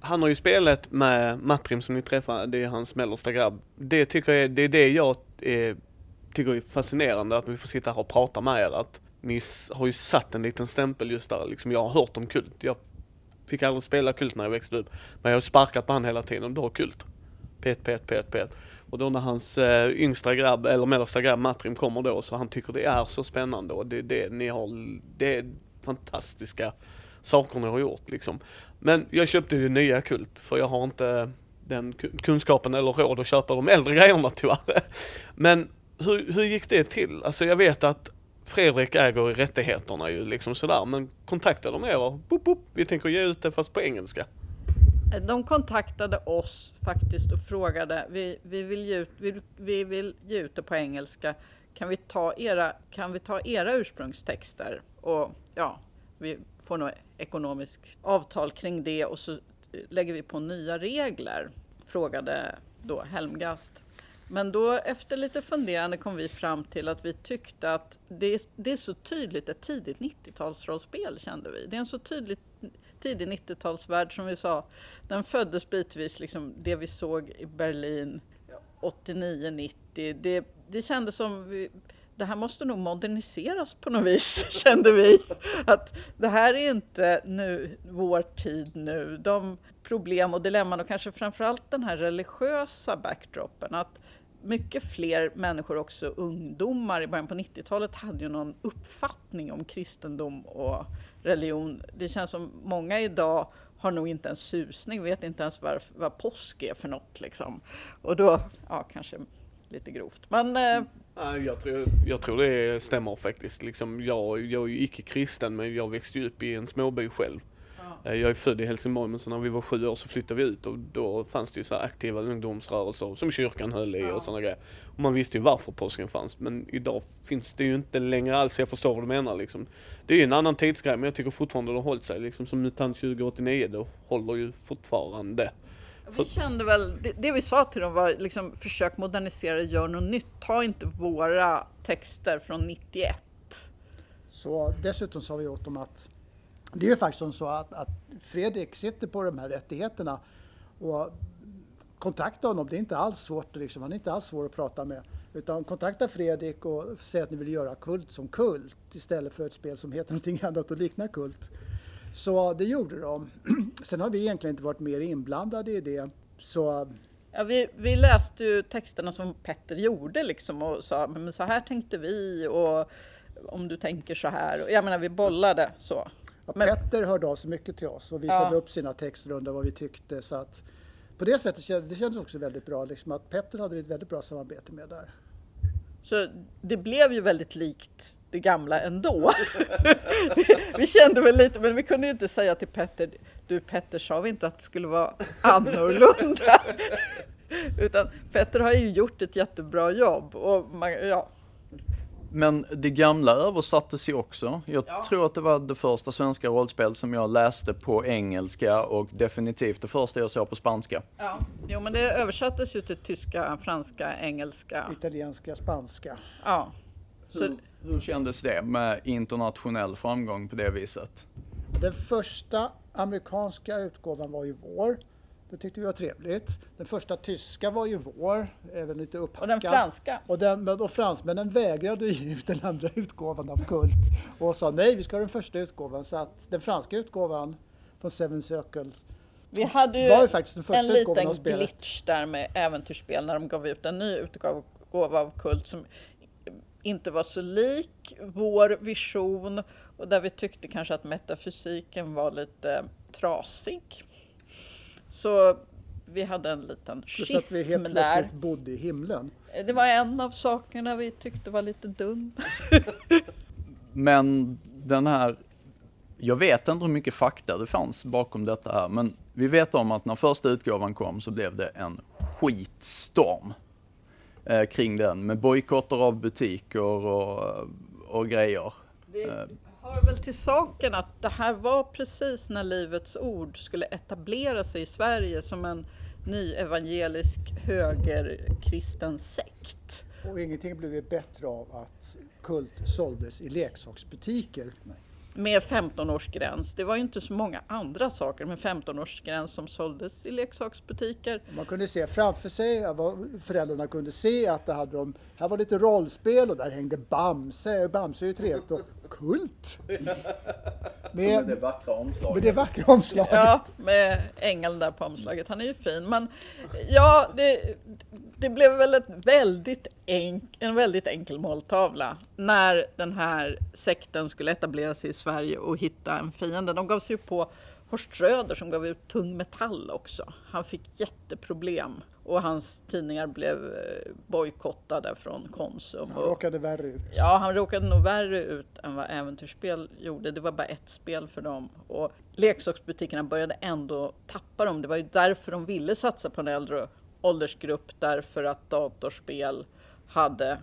[SPEAKER 1] han har ju spelat med Matrim som ni träffade, det är hans mellersta grabb. Det tycker jag, det är det jag är, tycker är fascinerande, att vi får sitta här och prata med er. Att ni har ju satt en liten stämpel just där, liksom jag har hört om Kult. Jag fick aldrig spela Kult när jag växte upp, men jag har sparkat på han hela tiden, du har Kult. Pet, pet, pet, pet. Och då när hans eh, yngsta grabb, eller mellersta grabb Matrim kommer då, så han tycker det är så spännande och det, det ni har, det är fantastiska saker ni har gjort liksom. Men jag köpte det nya Kult för jag har inte den kunskapen eller råd att köpa de äldre grejerna tyvärr. Men hur, hur gick det till? Alltså jag vet att Fredrik äger rättigheterna ju liksom sådär men kontaktade de er och boop, boop, vi tänker ge ut det fast på engelska.
[SPEAKER 3] De kontaktade oss faktiskt och frågade, vi, vi, vill, ge ut, vi, vi vill ge ut det på engelska, kan vi ta era, kan vi ta era ursprungstexter? Och ja, vi får nog ekonomiskt avtal kring det och så lägger vi på nya regler, frågade då Helmgast. Men då efter lite funderande kom vi fram till att vi tyckte att det är, det är så tydligt ett tidigt 90-talsrollspel kände vi. Det är en så tydligt tidig 90-talsvärld som vi sa. Den föddes bitvis, liksom det vi såg i Berlin 89-90. Det, det kändes som vi, det här måste nog moderniseras på något vis, kände vi. Att det här är inte nu, vår tid nu. De problem och dilemman och kanske framförallt den här religiösa backdropen. Att mycket fler människor, också ungdomar i början på 90-talet, hade ju någon uppfattning om kristendom och religion. Det känns som många idag har nog inte en susning, vet inte ens vad, vad påsk är för något liksom. Och då, ja kanske lite grovt. Men eh,
[SPEAKER 1] mm. Jag tror, jag tror det stämmer faktiskt. Liksom, jag, jag är ju icke-kristen men jag växte ju upp i en småby själv. Eh, Jag är född i Helsingborg men så när vi var sju år så flyttade vi ut och då fanns det ju så här aktiva ungdomsrörelser som kyrkan höll i och sådana grejer. Och man visste ju varför påsken fanns men idag finns det ju inte längre alls, jag förstår vad du menar liksom. Det är ju en annan tidsgrej men jag tycker fortfarande det har hållit sig liksom som MUTANT 2089 då håller ju fortfarande.
[SPEAKER 3] vi kände väl, det, det vi sa till dem var liksom försök modernisera, gör något nytt. Ta inte våra texter från 91.
[SPEAKER 2] Så dessutom sa vi åt dem att det är ju faktiskt som så att, att Fredrik sitter på de här rättigheterna och kontakta honom. Det är inte alls svårt, liksom. han är inte alls svår att prata med. Utan kontakta Fredrik och säg att ni vill göra Kult som Kult istället för ett spel som heter någonting annat och liknar Kult. Så det gjorde de. Sen har vi egentligen inte varit mer inblandade i det. Så
[SPEAKER 3] Ja, vi, vi läste ju texterna som Petter gjorde liksom och sa men så här tänkte vi och om du tänker så här. Jag menar vi bollade så.
[SPEAKER 2] Ja,
[SPEAKER 3] Men-
[SPEAKER 2] Petter hörde av sig mycket till oss och visade
[SPEAKER 3] Ja.
[SPEAKER 2] upp sina texter och undrade vad vi tyckte. Så att på det sättet kändes det kändes också väldigt bra. Liksom att Petter hade vi ett väldigt bra samarbete med där.
[SPEAKER 3] Så det blev ju väldigt likt det gamla ändå. vi kände väl lite, men vi kunde ju inte säga till Petter, du Petter sa vi inte att det skulle vara annorlunda? Utan Petter har ju gjort ett jättebra jobb och man, ja,
[SPEAKER 4] Men det gamla översattes ju också. Jag
[SPEAKER 3] Ja.
[SPEAKER 4] tror att det var det första svenska rollspel som jag läste på engelska och definitivt det första jag såg på spanska.
[SPEAKER 3] ja. Jo men det översattes ju till tyska, franska, engelska.
[SPEAKER 2] Italienska, spanska.
[SPEAKER 3] Ja. Så,
[SPEAKER 4] Hur, hur kändes det med internationell framgång på det viset?
[SPEAKER 2] Den första amerikanska utgåvan var ju vår. Det tyckte vi var trevligt. Den första tyska var ju vår, även lite upphackad.
[SPEAKER 3] och den franska.
[SPEAKER 2] Och, den, och fransmännen vägrade ge ut den andra utgåvan av Kult och sa nej, vi ska ha den första utgåvan. Så att den franska utgåvan från Seven Circles
[SPEAKER 3] Vi hade ju
[SPEAKER 2] var ju faktiskt den första
[SPEAKER 3] en
[SPEAKER 2] utgåvan av
[SPEAKER 3] liten
[SPEAKER 2] spelet.
[SPEAKER 3] glitch där med äventyrsspel när de gav ut en ny utgåva av Kult som inte var så lik vår vision och där vi tyckte kanske att metafysiken var lite trasig. Så vi hade en liten
[SPEAKER 2] Plus att vi
[SPEAKER 3] schism
[SPEAKER 2] helt
[SPEAKER 3] där.
[SPEAKER 2] plötsligt bodde i himlen.
[SPEAKER 3] Det var en av sakerna vi tyckte var lite dum.
[SPEAKER 4] Men den här, jag vet inte hur mycket fakta det fanns bakom detta här, men vi vet om att när första utgåvan kom så blev det en skitstorm eh, kring den med bojkotter av butiker och, och grejer.
[SPEAKER 3] Det
[SPEAKER 4] Eh.
[SPEAKER 3] Hör väl till saken att det här var precis när Livets Ord skulle etablera sig i Sverige som en ny evangelisk högerkristen sekt.
[SPEAKER 2] Och ingenting blev ju bättre av att Kult såldes i leksaksbutiker.
[SPEAKER 3] Med 15-årsgräns. Det var ju inte så många andra saker med 15-årsgräns som såldes i leksaksbutiker.
[SPEAKER 2] Man kunde se framför sig, föräldrarna kunde se att det hade de, här var lite rollspel och där hängde Bamse. Bamse är ju trevligt och Kult! Med,
[SPEAKER 4] vackra omslaget.
[SPEAKER 2] med det vackra omslaget.
[SPEAKER 3] Ja, med ängeln där på omslaget. Han är ju fin. Men ja, det, det blev väl ett väldigt enk, en väldigt enkel måltavla när den här sekten skulle etablera sig i Sverige och hitta en fiende. De gav sig ju på Horst Schröder som gav ut tung metall också. Han fick jätteproblem och hans tidningar blev eh, bojkottade från Konsum.
[SPEAKER 2] Han råkade värre ut.
[SPEAKER 3] Ja, han råkade nog värre ut än vad Äventyrsspel gjorde. Det var bara ett spel för dem. Och leksaksbutikerna började ändå tappa dem. Det var ju därför de ville satsa på en äldre åldersgrupp. Därför att datorspel hade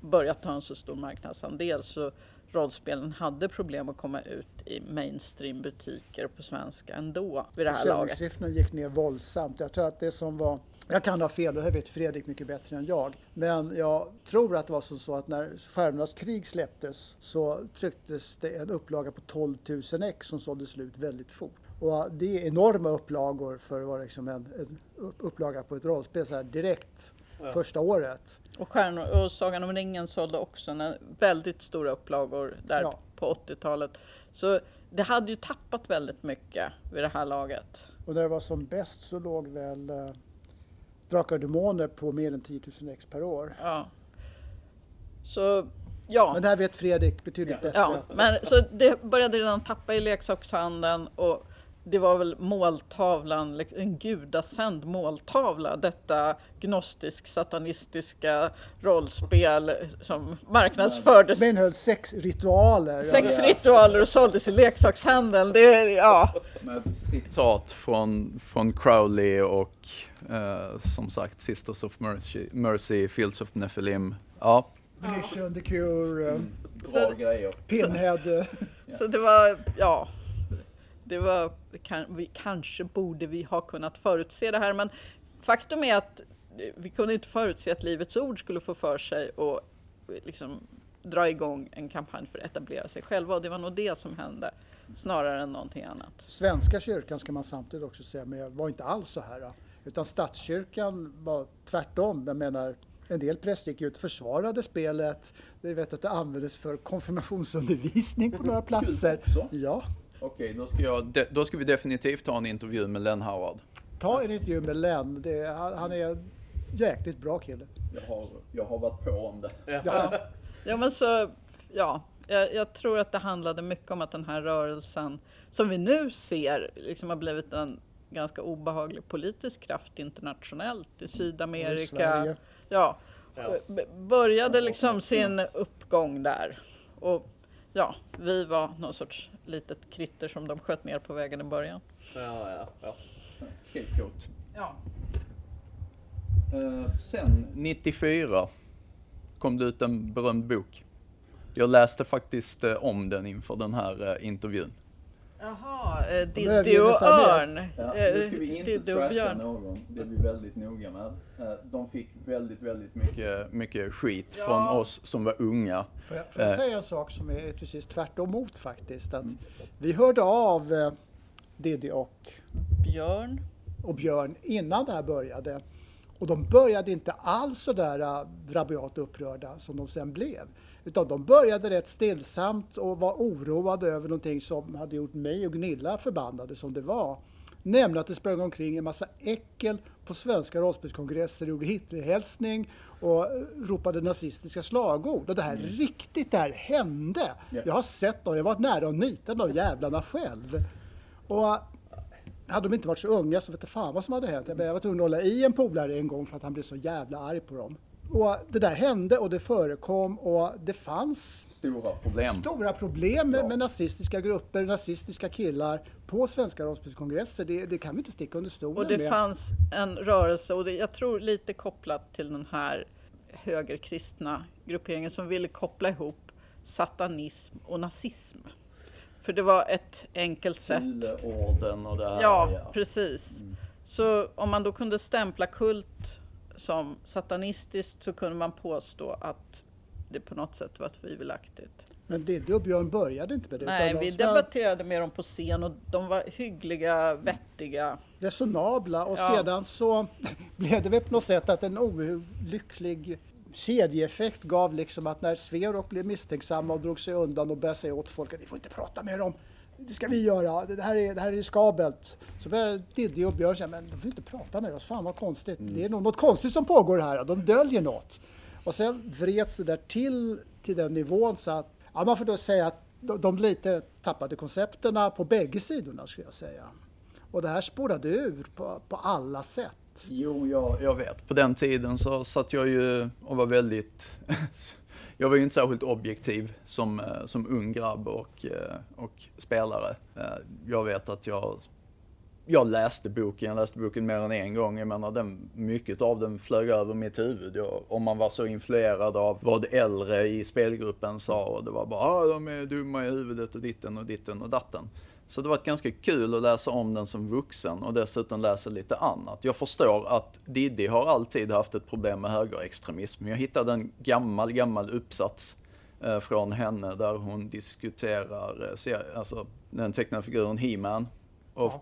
[SPEAKER 3] börjat ta en så stor marknadsandel. Så rollspelen hade problem att komma ut i mainstream-butiker på svenska ändå vid det här laget.
[SPEAKER 2] Försäljningssiffrorna gick ner våldsamt. Jag tror att det som var jag kan ha fel, det här vet Fredrik mycket bättre än jag. Men jag tror att det var så att när Stjärnornas krig släpptes så trycktes det en upplaga på 12 000 ex som sålde slut väldigt fort. Och det är enorma upplagor för att vara liksom en, en upplaga på ett rollspel så här direkt ja. första året.
[SPEAKER 3] Och, Stjärnor, och Sagan om ringen sålde också en väldigt stora upplagor där ja. på 80-talet. Så det hade ju tappat väldigt mycket vid det här laget.
[SPEAKER 2] Och när det var som bäst så låg väl eh, Drakar och Demoner på mer än 10 000 ex per år.
[SPEAKER 3] Ja. Så ja.
[SPEAKER 2] Men det här vet Fredrik betydligt bättre.
[SPEAKER 3] Ja, men så det började redan tappa i leksakshandeln och det var väl måltavlan, en gudasänd måltavla, detta gnostisk-satanistiska rollspel som marknadsfördes.
[SPEAKER 2] Men höll sex ritualer.
[SPEAKER 3] Sex ja. ritualer och såldes i leksakshandeln. Det, ja.
[SPEAKER 4] Med citat från, från Crowley och uh, som sagt Sisters of Mercy, Mercy Fields of Nephilim. Ja.
[SPEAKER 2] Mission, The Cure, mm.
[SPEAKER 4] Bra grejer.
[SPEAKER 2] Pinhead. Så,
[SPEAKER 3] så det var, ja det var, kan, vi, kanske borde vi ha kunnat förutse det här, men faktum är att vi kunde inte förutse att Livets Ord skulle få för sig och liksom dra igång en kampanj för att etablera sig själva och det var nog det som hände snarare än någonting annat.
[SPEAKER 2] Svenska kyrkan ska man samtidigt också säga, men var inte alls så här. Utan statskyrkan var tvärtom. Jag menar, en del präster gick ut och försvarade spelet. Vi vet att det användes för konfirmationsundervisning på några platser. Ja.
[SPEAKER 4] Okej, då, ska jag, då ska vi definitivt ta en intervju med Len Howard.
[SPEAKER 2] Ta en intervju med Len. Det, han är en jäkligt bra kille.
[SPEAKER 4] Jag har, jag har varit på om det.
[SPEAKER 3] Ja, ja men så, ja. Jag, jag, tror att det handlade mycket om att den här rörelsen, som vi nu ser, liksom har blivit en ganska obehaglig politisk kraft internationellt i Sydamerika. I ja, ja, började liksom sin uppgång där. Och ja, vi var någon sorts litet kritter som de sköt ner på vägen i början.
[SPEAKER 1] Ja, ja, ja.
[SPEAKER 4] Scapegoat.
[SPEAKER 3] Ja.
[SPEAKER 4] Uh, sen 94 kom det ut en berömd bok. Jag läste faktiskt uh, om den inför den här uh, intervjun.
[SPEAKER 3] Jaha, eh, Diddy och Örn.
[SPEAKER 4] Ja, nu ska vi inte trasha någon, det är vi väldigt noga med. Eh, de fick väldigt, väldigt mycket, mycket skit ja. från oss som var unga.
[SPEAKER 2] Får jag, får jag eh. säga en sak som är precis tvärtom mot faktiskt? Att mm. Vi hörde av eh, Diddy och
[SPEAKER 3] Björn.
[SPEAKER 2] och Björn innan det här började. Och de började inte alls så där rabiat upprörda som de sen blev. Utan de började rätt stillsamt och var oroade över någonting som hade gjort mig och Gnilla förbannade som det var. Nämligen att det sprang omkring en massa äckel på svenska rollspelskongresser, gjorde Hitlerhälsning och ropade nazistiska slagord. Och det här mm. riktigt, det här hände. Yeah. Jag har sett dem, jag har varit nära och nitat de jävlarna själv. Och hade de inte varit så unga så vet jag fan vad som hade hänt. Jag var tvungen att hålla i en polare en gång för att han blev så jävla arg på dem. Och det där hände och det förekom och det fanns
[SPEAKER 4] stora problem,
[SPEAKER 2] stora problem med, ja. med nazistiska grupper, nazistiska killar på svenska rollspelskongresser. Det, det, kan vi inte sticka under stolen
[SPEAKER 3] Och det
[SPEAKER 2] med.
[SPEAKER 3] fanns en rörelse, och det, jag tror lite kopplat till den här högerkristna grupperingen som ville koppla ihop satanism och nazism. För det var ett enkelt sätt.
[SPEAKER 4] Orden och det här.
[SPEAKER 3] Ja, ja. precis. Mm. Så om man då kunde stämpla kult som satanistiskt så kunde man påstå att det på något sätt var tvivelaktigt.
[SPEAKER 2] Men Diddy och Björn började inte med det?
[SPEAKER 3] Nej, vi de debatterade med dem på scen och de var hyggliga, vettiga.
[SPEAKER 2] Resonabla och ja. sedan så blev det väl på något sätt att en olycklig kedjeeffekt gav liksom att när Sverok blev misstänksamma och drog sig undan och började säga åt folk att ni får inte prata med dem. Det ska vi göra, det här är, det här är riskabelt. Så började Diddy och Björn säga, men de får inte prata med oss, fan vad konstigt. Det är nog något konstigt som pågår här, de döljer något. Och sen vreds det där till, till den nivån så att, ja, man får då säga att de, de lite tappade koncepterna på bägge sidorna skulle jag säga. Och det här spårade ur på, på alla sätt.
[SPEAKER 4] Jo, jag, jag vet. På den tiden så satt jag ju och var väldigt jag var ju inte särskilt objektiv som, eh, som ung grabb och, eh, och spelare. Eh, jag vet att jag, jag läste boken, jag läste boken mer än en gång. Jag menar, den, mycket av den flög över mitt huvud. Jag, om man var så influerad av vad äldre i spelgruppen sa och det var bara ah, de är dumma i huvudet och ditten och ditten och datten. Så det var ganska kul att läsa om den som vuxen och dessutom läsa lite annat. Jag förstår att Diddy har alltid haft ett problem med högerextremism. Jag hittade en gammal, gammal uppsats eh, från henne där hon diskuterar eh, alltså, den tecknade figuren He-Man och ja.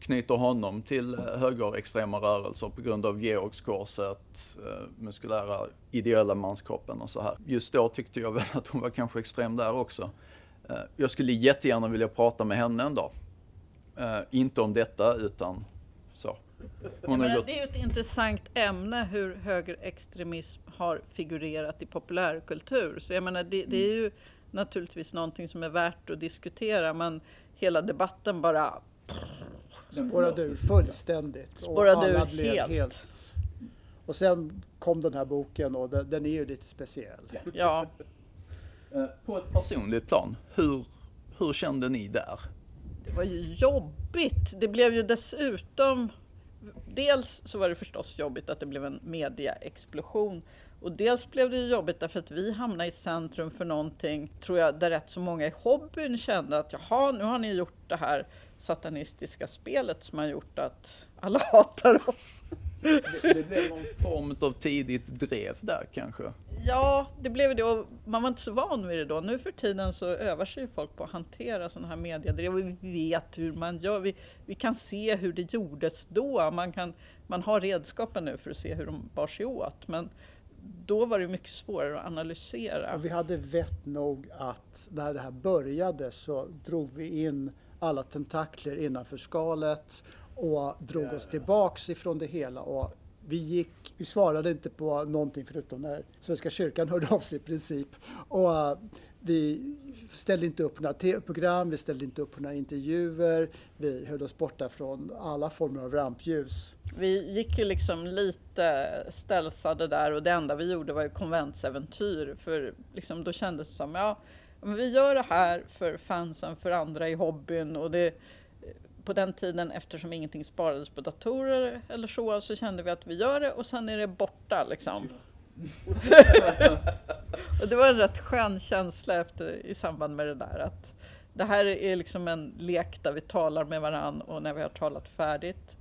[SPEAKER 4] knyter honom till eh, högerextrema rörelser på grund av Georgskorset, muskulära ideella manskroppen och så här. Just då tyckte jag väl att hon var kanske extrem där också. Eh, jag skulle jättegärna vilja prata med henne en dag. Uh, inte om detta utan så.
[SPEAKER 3] Hon menar, gått... Det är ju ett intressant ämne hur högerextremism har figurerat i populärkultur. Så jag menar det, det är ju naturligtvis någonting som är värt att diskutera men hela debatten bara
[SPEAKER 2] spårade ur fullständigt.
[SPEAKER 3] Spårade ur helt. helt.
[SPEAKER 2] Och sen kom den här boken och den, den är ju lite speciell.
[SPEAKER 3] Ja.
[SPEAKER 4] Eh, på ett personligt plan, hur, hur kände ni där?
[SPEAKER 3] Det var ju jobbigt. Det blev ju dessutom Dels så var det förstås jobbigt att det blev en mediaexplosion och dels blev det ju jobbigt därför att vi hamnade i centrum för någonting, tror jag, där rätt så många i hobbyn kände att jaha, nu har ni gjort det här satanistiska spelet som har gjort att alla hatar oss.
[SPEAKER 4] Det, det blev någon form av tidigt drev där kanske?
[SPEAKER 3] Ja, det blev det och man var inte så van vid det då. Nu för tiden så övar sig folk på att hantera sådana här mediedrev och vi vet hur man gör. Vi, vi kan se hur det gjordes då. Man, kan, man har redskapen nu för att se hur de bar sig åt. Men då var det mycket svårare att analysera.
[SPEAKER 2] Och vi hade vett nog att när det här började så drog vi in alla tentakler innanför skalet och drog oss tillbaks ifrån det hela och vi gick, vi svarade inte på någonting förutom när Svenska kyrkan hörde av sig i princip. Och vi ställde inte upp på några tv-program, vi ställde inte upp på några intervjuer, vi höll oss borta från alla former av rampljus.
[SPEAKER 3] Vi gick ju liksom lite ställsade där och det enda vi gjorde var ju konventsäventyr för liksom då kändes det som, ja, men vi gör det här för fansen, för andra i hobbyn och det på den tiden, eftersom ingenting sparades på datorer eller så, så kände vi att vi gör det och sen är det borta liksom. och det var en rätt skön känsla efter, i samband med det där att det här är liksom en lek där vi talar med varann och när vi har talat färdigt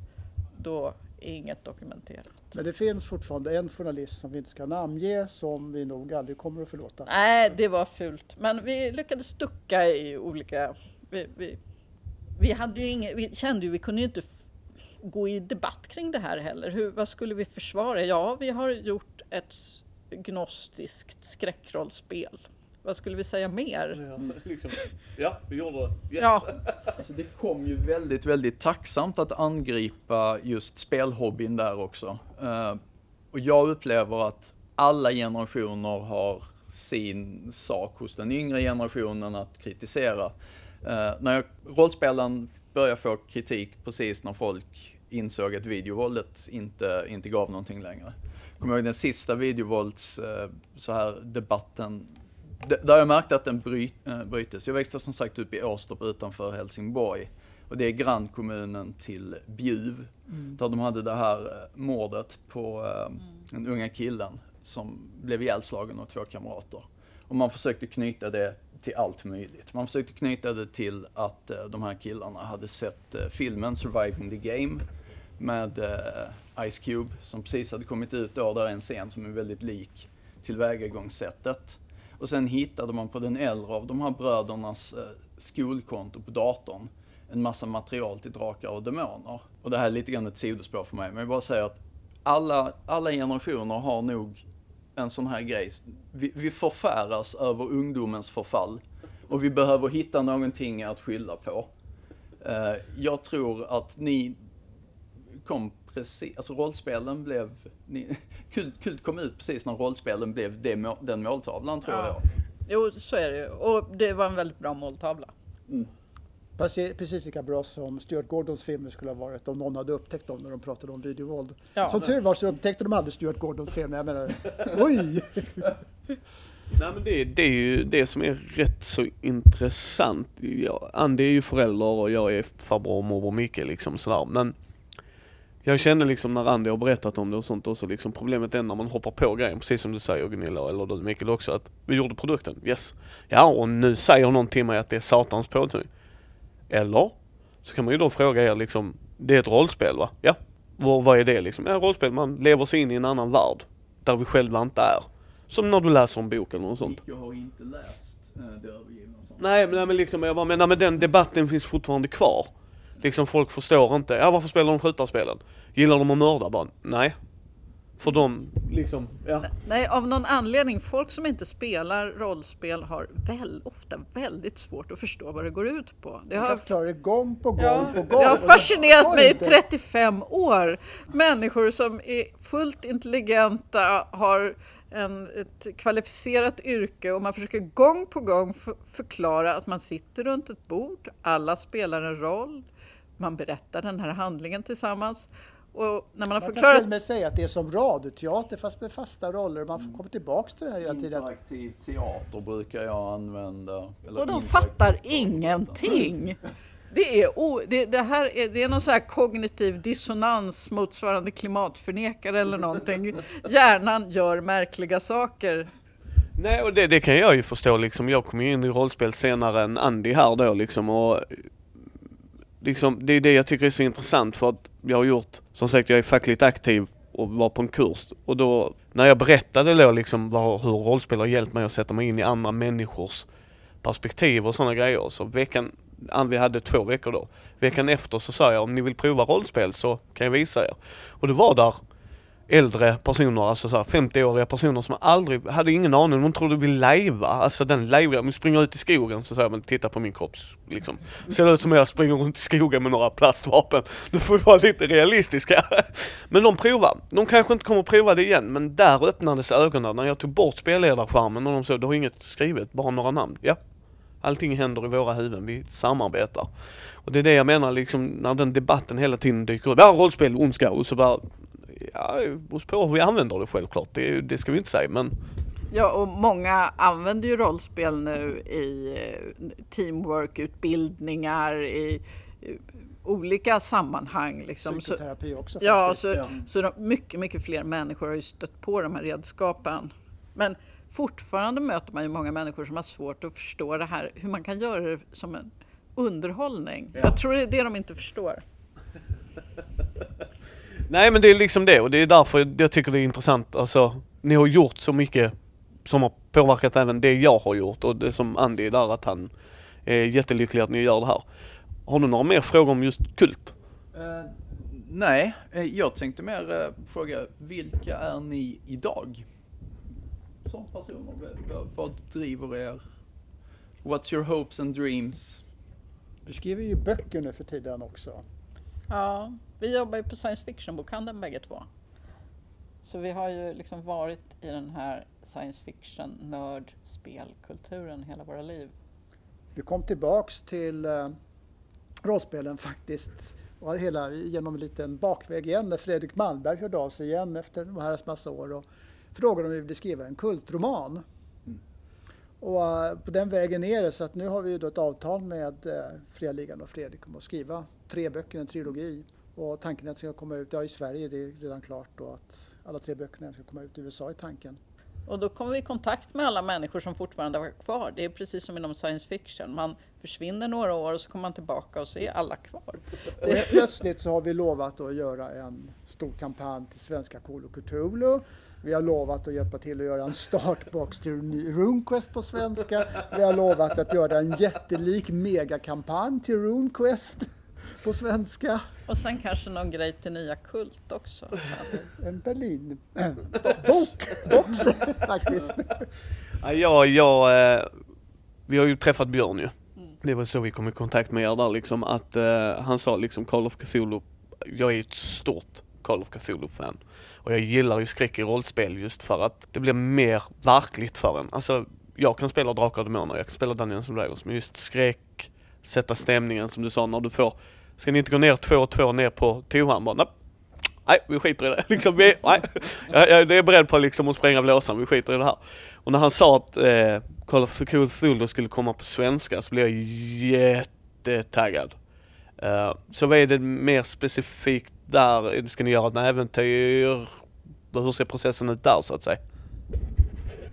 [SPEAKER 3] då är inget dokumenterat.
[SPEAKER 2] Men det finns fortfarande en journalist som vi inte ska namnge som vi nog aldrig kommer att förlåta.
[SPEAKER 3] Nej, det var fult. Men vi lyckades ducka i olika... Vi, vi vi, hade ju inget, vi kände ju vi kunde ju inte gå i debatt kring det här heller. Hur, vad skulle vi försvara? Ja, vi har gjort ett gnostiskt skräckrollspel. Vad skulle vi säga mer?
[SPEAKER 1] Ja, liksom. ja vi gjorde det.
[SPEAKER 3] Yes. Ja.
[SPEAKER 4] Alltså det kom ju väldigt, väldigt tacksamt att angripa just spelhobbyn där också. Uh, och jag upplever att alla generationer har sin sak hos den yngre generationen att kritisera. Uh, när jag, rollspelen började få kritik precis när folk insåg att videovåldet inte, inte gav någonting längre. Kommer ihåg den sista videovålds uh, så här debatten där jag märkte att den bry, uh, brytes. Jag växte som sagt upp i Åstorp utanför Helsingborg. Och det är grannkommunen till Bjuv. Mm. Där de hade det här mordet på mm. den unga killen som blev ihjälslagen av två kamrater. Och man försökte knyta det till allt möjligt. Man försökte knyta det till att uh, de här killarna hade sett uh, filmen Surviving the Game med uh, Ice Cube som precis hade kommit ut då. Där är en scen som är väldigt lik tillvägagångssättet. Och sen hittade man på den äldre av de här brödernas skolkonto på datorn en massa material till drakar och demoner. Och det här är lite grann ett sidospår för mig, men jag bara säger att alla, alla generationer har nog en sån här grej. Vi, vi förfäras över ungdomens förfall. och vi behöver hitta någonting att skylla på. Eh, jag tror att ni kom precis, alltså rollspelen blev, ni, Kult, Kult kom ut precis när rollspelen blev det, den måltavlan tror
[SPEAKER 3] Ja.
[SPEAKER 4] jag.
[SPEAKER 3] Jo, så är det ju. Och det var en väldigt bra måltavla.
[SPEAKER 2] Precis, precis lika bra som Stuart Gordons filmer skulle ha varit om någon hade upptäckt dem när de pratade om videovåld.
[SPEAKER 3] Ja.
[SPEAKER 2] Som tur var så upptäckte de aldrig Stuart Gordons filmer. Jag menar, oj!
[SPEAKER 1] Nej men det, det är ju det som är rätt så intressant. Jag, Andy är ju förälder och jag är farbror och morbror Micke liksom sådär. Men jag kände liksom när Andy har berättat om det och sånt också liksom problemet är när man hoppar på grejen, precis som du säger Gunilla eller du Mikael också, att vi gjorde produkten, yes. Ja och nu säger någon till mig att det är satans påtryckning. Eller? Så kan man ju då fråga er liksom, det är ett rollspel va? Ja. Vad, vad är det liksom? Ja, rollspel, man lever sig in i en annan värld. Där vi själva inte är. Som när du läser en bok eller något sånt.
[SPEAKER 4] Jag har inte läst eh, Det övergivna.
[SPEAKER 1] Nej men, nej, men liksom, jag bara menar men den debatten finns fortfarande kvar. Liksom folk förstår inte, ja varför spelar de skjutarspelen? Gillar de att mörda bara? Nej. För de, liksom, ja.
[SPEAKER 3] Nej, av någon anledning, folk som inte spelar rollspel har väl, ofta väldigt svårt att förstå vad det går ut på. Det
[SPEAKER 2] Jag
[SPEAKER 3] har,
[SPEAKER 2] förklarat det gång på gång
[SPEAKER 3] ja,
[SPEAKER 2] på gång.
[SPEAKER 3] det har fascinerat mig i
[SPEAKER 2] inte-
[SPEAKER 3] 35 år. Människor som är fullt intelligenta, har en, ett kvalificerat yrke och man försöker gång på gång för, förklara att man sitter runt ett bord, alla spelar en roll, man berättar den här handlingen tillsammans. Och när man har
[SPEAKER 2] Man kan till
[SPEAKER 3] förklarat
[SPEAKER 2] och med säga att det är som radioteater fast med fasta roller. Man får komma tillbaks till det här hela tiden.
[SPEAKER 4] Interaktiv teater brukar jag använda. eller
[SPEAKER 3] Och de fattar
[SPEAKER 4] teater.
[SPEAKER 3] ingenting. Det, är o, det, det här är, det är någon så här kognitiv dissonans motsvarande klimatförnekare eller någonting. Hjärnan gör märkliga saker.
[SPEAKER 1] Nej och det, det kan jag ju förstå liksom. Jag kom ju in i rollspel senare än Andy här då liksom och liksom det är det jag tycker är så intressant för att jag har gjort, som sagt jag är fackligt aktiv och var på en kurs och då när jag berättade då liksom var, hur rollspel har hjälpt mig att sätta mig in i andra människors perspektiv och sådana grejer så veckan, vi hade två veckor då. Veckan efter så sa jag om ni vill prova rollspel så kan jag visa er. Och det var där äldre personer, alltså så här 50-åriga personer som aldrig, hade ingen aning, de trodde vi lajva, alltså den lajva, om springer ut i skogen så säger man titta på min kropp liksom. Ser det ut som jag springer runt i skogen med några plastvapen. Nu får vi vara lite realistiska. Men de provar, de kanske inte kommer att prova det igen, men där öppnades ögonen när jag tog bort spelledarskärmen och de sa du har inget skrivet, bara några namn. Ja. Allting händer i våra huvuden, vi samarbetar. Och det är det jag menar liksom, när den debatten hela tiden dyker upp. Ja, rollspel, ondska, och så bara Ja, det beror på hur vi använder det självklart. Det, det ska vi inte säga men
[SPEAKER 3] Ja, och många använder ju rollspel nu i eh, teamwork-utbildningar, i, olika sammanhang. Liksom. Så,
[SPEAKER 2] Psykoterapi också
[SPEAKER 3] ja,
[SPEAKER 2] faktiskt.
[SPEAKER 3] så, så de, mycket, mycket fler människor har ju stött på de här redskapen. Men fortfarande möter man ju många människor som har svårt att förstå det här, hur man kan göra det som en underhållning. Jag tror det är det de inte förstår.
[SPEAKER 1] Nej men det är liksom det och det är därför jag tycker det är intressant. Alltså, ni har gjort så mycket som har påverkat även det jag har gjort och det som Andy är där att han är jättelycklig att ni gör det här. Har du några mer frågor om just kult?
[SPEAKER 4] Eh, nej, eh, jag tänkte mer eh, fråga, vilka är ni idag? Som personer, vad driver er? What's your hopes and dreams?
[SPEAKER 2] Vi skriver ju böcker nu för tiden också.
[SPEAKER 3] Ja, vi jobbar ju på science fiction-bokhandeln bägge två. Så vi har ju liksom varit i den här science fiction nörd spelkulturen hela våra liv.
[SPEAKER 2] Vi kom tillbaks till eh, rollspelen faktiskt. Och hela genom en liten bakväg igen när Fredrik Malmberg hörde av sig igen efter en herrans massa år och frågade om vi ville skriva en kultroman. Och eh, på den vägen ner så att nu har vi ju då ett avtal med uh, Fria Ligan och Fredrik om att skriva tre böcker, en trilogi. Och tanken är att det ska komma ut, ja i Sverige det är redan klart och att alla tre böckerna ska komma ut i USA i tanken.
[SPEAKER 3] Och då kommer vi i kontakt med alla människor som fortfarande var kvar. Det är precis som inom science fiction. Man försvinner några år och så kommer man tillbaka och så är alla kvar.
[SPEAKER 2] Och helt plötsligt så har vi lovat att göra en stor kampanj till svenska Call of Cthulhu. Vi har lovat att hjälpa till att göra en startbox till RuneQuest på svenska. Vi har lovat att göra en jättelik megakampanj till RuneQuest på svenska.
[SPEAKER 3] Och sen kanske någon grej till nya Kult också. Så.
[SPEAKER 2] En Berlin bok, box faktiskt.
[SPEAKER 1] Ja, jag, jag, eh, vi har ju träffat Björn ju. Det var så vi kom i kontakt med er där liksom att eh, han sa liksom Call of Cthulhu, jag är ett stort Call of Cthulhu-fan. Och jag gillar ju skräck i rollspel just för att det blir mer verkligt för en. Alltså, jag kan spela Drakar och Demoner, jag kan spela Dungeons and Dragons, men just skräck, sätta stämningen som du sa när du får, ska ni inte gå ner två och två ner på toan? Bara, "Nej, vi skiter i det. Liksom, vi, nej. Jag, jag är beredd på liksom att spränga blåsan, vi skiter i det här. Och när han sa att eh, Call of the Cool Cthulhu skulle komma på svenska så blev jag jättetaggad. Uh, så vad är det mer specifikt där? Ska ni göra ett äventyr? Hur ser processen ut där så att säga?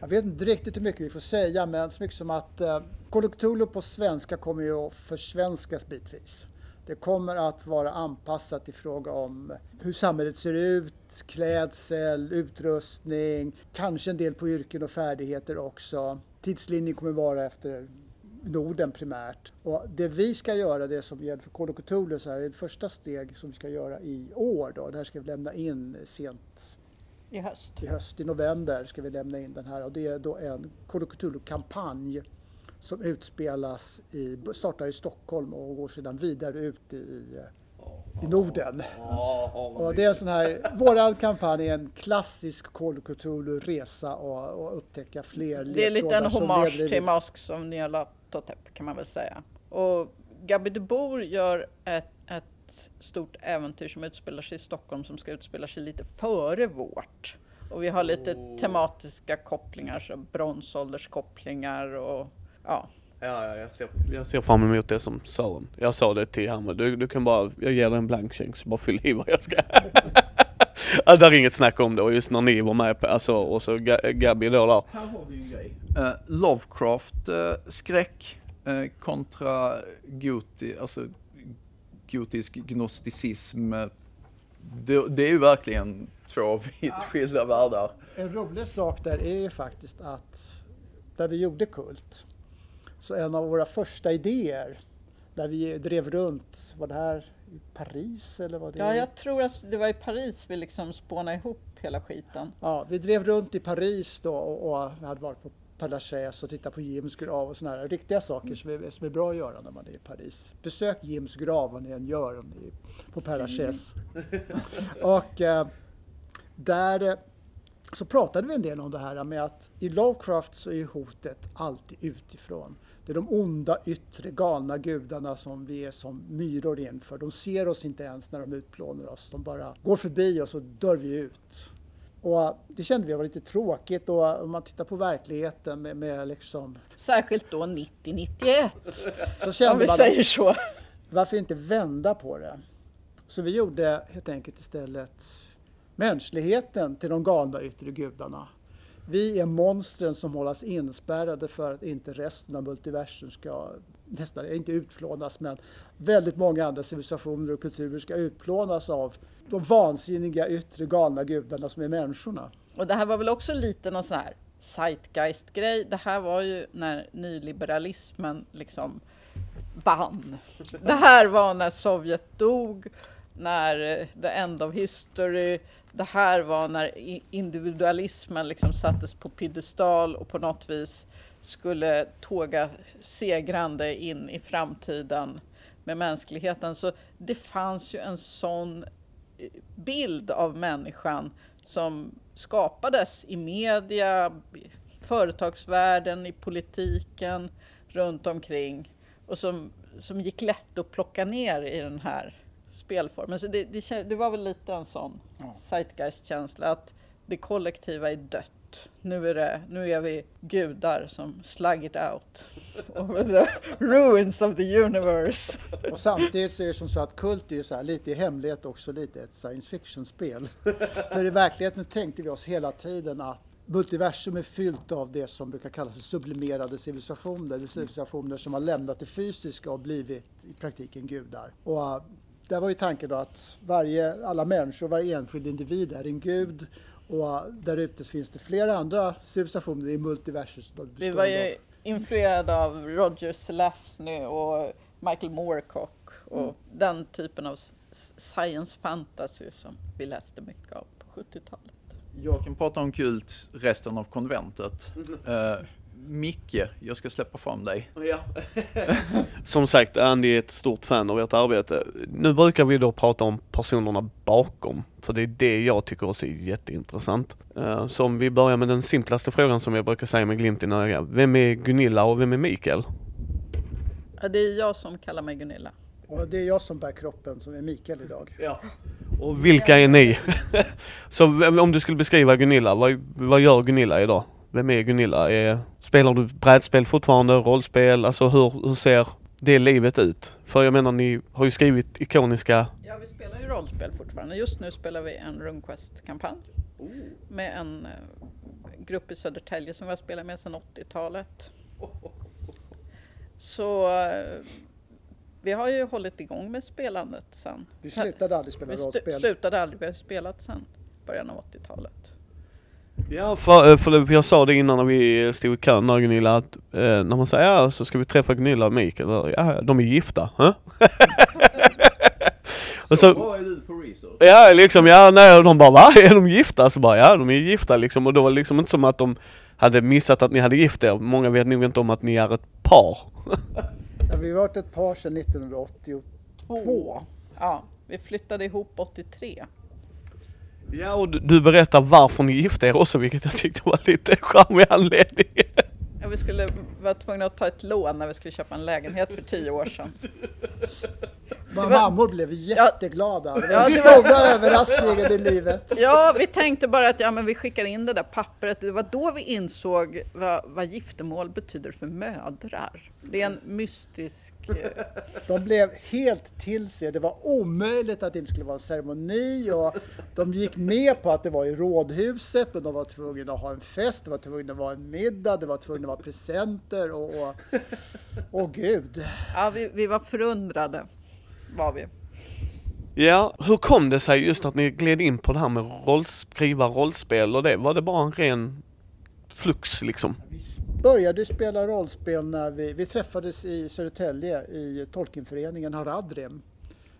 [SPEAKER 2] Jag vet inte riktigt hur mycket vi får säga, men så mycket som att eh, Call of Cthulhu på svenska kommer ju att försvenskas bitvis. Det kommer att vara anpassat i fråga om hur samhället ser ut, klädsel, utrustning, kanske en del på yrken och färdigheter också. Tidslinjen kommer vara efter Norden primärt. Och det vi ska göra, det som gäller för Call of Cthulhu, så här, är ett första steg som vi ska göra i år. Då. Det här ska vi lämna in sent
[SPEAKER 3] I höst.
[SPEAKER 2] i höst, i november, ska vi lämna in den här. Och det är då en Call of Cthulhu-kampanj som utspelas i, startar i Stockholm och går sedan vidare ut i, i Norden. Och det är en sån här, våran kampanj är en klassisk Call of Cthulhu-resa och, och upptäcka fler
[SPEAKER 3] Det är lite en hommage till Masks of Nyarlathotep kan man väl säga. Och Gabi de Boer gör ett, ett stort äventyr som utspelar sig i Stockholm som ska utspela sig lite före vårt. Och vi har lite tematiska kopplingar, så bronsålderskopplingar och ja.
[SPEAKER 1] Ja, ja jag, ser, jag ser fram emot det som Sören. Jag sa det till Hammar, du, du kan bara, jag ger dig en blank check så bara fyll i vad jag ska. ja, där är inget snack om det och just när ni var med på, alltså och så Ga- Gabi då där.
[SPEAKER 4] Här har vi ju en grej. Eh, Lovecraft eh, skräck eh, kontra goti, alltså gotisk gnosticism. Det, det är ju verkligen två vitt skilda världar.
[SPEAKER 2] En rolig sak där är ju faktiskt att där vi gjorde Kult, så en av våra första idéer där vi drev runt, var det här i Paris eller vad det
[SPEAKER 3] ja, jag tror att det var i Paris vi liksom spånade ihop hela skiten.
[SPEAKER 2] Ja, vi drev runt i Paris då och, och vi hade varit på Lachaise och tittat på Jims grav och sådana här riktiga saker som är, som är bra att göra när man är i Paris. Besök Jims grav vad ni än gör om ni är på Père Lachaise. och eh, där eh, så pratade vi en del om det här med att i Lovecraft så är hotet alltid utifrån. Det är de onda, yttre, galna gudarna som vi är som myror inför. De ser oss inte ens när de utplånar oss. De bara går förbi oss och dör vi ut. Och det kände vi var lite tråkigt och om man tittar på verkligheten med, med liksom,
[SPEAKER 3] Särskilt då 90-91,
[SPEAKER 2] så
[SPEAKER 3] om vi säger så.
[SPEAKER 2] varför inte vända på det? Så vi gjorde helt enkelt istället mänskligheten till de galna yttre gudarna. Vi är monstren som hållas inspärrade för att inte resten av multiversum ska, nästan inte utplånas, men väldigt många andra civilisationer och kulturer ska utplånas av de vansinniga yttre galna gudarna som är människorna.
[SPEAKER 3] Och det här var väl också lite någon sån här zeitgeist-grej. Det här var ju när nyliberalismen liksom vann. Det här var när Sovjet dog, när eh, the end of history. Det här var när individualismen liksom sattes på piedestal och på något vis skulle tåga segrande in i framtiden med mänskligheten. Så det fanns ju en sån eh, bild av människan som skapades i media, företagsvärlden, i politiken, runt omkring och som, som gick lätt att plocka ner i den här spelformen. Så det, det, kä- det var väl lite en sån
[SPEAKER 2] Ja.
[SPEAKER 3] zeitgeist-känsla att det kollektiva är dött. Nu är, det, nu är vi gudar som slug it out over the ruins of the universe.
[SPEAKER 2] Och samtidigt så är det som så att Kult är ju så här lite i hemlighet också lite ett science fiction-spel. För i verkligheten tänkte vi oss hela tiden att multiversum är fyllt av det som brukar kallas för sublimerade civilisationer. Det Civilisationer som har lämnat det fysiska och blivit i praktiken gudar. Och där var ju tanken då att varje, alla människor, varje enskild individ är en gud. Och där ute finns det flera andra civilisationer i multiversum. som
[SPEAKER 3] Vi var ju influerade av Roger Selazny och Michael Moorcock och den typen av science fantasy som vi läste mycket av på 70-talet.
[SPEAKER 4] Jag kan prata om kult resten av konventet. Eh, Micke, jag ska släppa fram dig.
[SPEAKER 1] Som sagt, Andy är ett stort fan av ert arbete. Nu brukar vi då prata om personerna bakom, för det är det jag tycker också är jätteintressant. Uh, så om vi börjar med den simplaste frågan som jag brukar säga med glimten i ögat. Vem är Gunilla och vem är Mikael?
[SPEAKER 3] Ja, det är jag som kallar mig Gunilla.
[SPEAKER 2] Och det är jag som bär kroppen som är Mikael idag.
[SPEAKER 1] Ja. Och vilka är ni? så om du skulle beskriva Gunilla, vad, vad gör Gunilla idag? Vem är Gunilla? Är, spelar du brädspel fortfarande, rollspel? Alltså hur, hur ser det livet ut? För jag menar, ni har ju skrivit ikoniska...
[SPEAKER 3] Ja, vi spelar ju rollspel fortfarande. Just nu spelar vi en RuneQuest-kampanj oh. med en uh, grupp i Södertälje som vi har spelat med sedan 80-talet. Så uh, vi har ju hållit igång med spelandet sen.
[SPEAKER 2] Vi slutade aldrig spela rollspel.
[SPEAKER 3] Vi slutade aldrig, vi har spelat sen början av 80-talet.
[SPEAKER 1] Ja, för, för, jag sa det innan när vi stod i kön där Gunilla, att eh, när man säger ja så ska vi träffa Gunilla och Mikael, ja de är gifta, huh?
[SPEAKER 4] så, så bra är du på research?
[SPEAKER 1] Ja liksom, ja nej och de bara va? Är de gifta? Så bara ja de är gifta liksom och då var det liksom inte som att de hade missat att ni hade gift er. Många vet nog inte om att ni är ett par.
[SPEAKER 2] ja, vi har varit ett par sedan 1982.
[SPEAKER 3] Ja, vi flyttade ihop 83.
[SPEAKER 1] Ja, och du, du berättar varför ni gifte er också, vilket jag tyckte var lite charmig anledning.
[SPEAKER 3] Ja, vi skulle vara tvungna att ta ett lån när vi skulle köpa en lägenhet för tio år sedan.
[SPEAKER 2] Våra mammor blev jätteglada. Det var
[SPEAKER 3] ja,
[SPEAKER 2] den stora överraskningen i livet.
[SPEAKER 3] Ja, vi tänkte bara att ja, men vi skickar in det där pappret. Det var då vi insåg vad, vad giftermål betyder för mödrar. Det är en mystisk... Eh,
[SPEAKER 2] de blev helt till sig. Det var omöjligt att det inte skulle vara en ceremoni och de gick med på att det var i rådhuset men de var tvungna att ha en fest, det var tvungna att vara en middag, det var tvungna vara presenter och... och, och gud!
[SPEAKER 3] Ja, vi, vi var förundrade var vi.
[SPEAKER 1] Ja, hur kom det sig just att ni gled in på det här med roll, skriva rollspel och det? Var det bara en ren flux liksom?
[SPEAKER 2] Vi började spela rollspel när vi, vi träffades i Södertälje i Tolkienföreningen Haradrim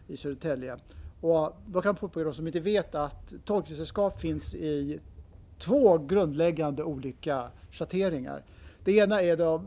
[SPEAKER 2] i Södertälje. Och då kan påpeka de som inte vet att Tolkiensällskap finns i två grundläggande olika schatteringar. Det ena är då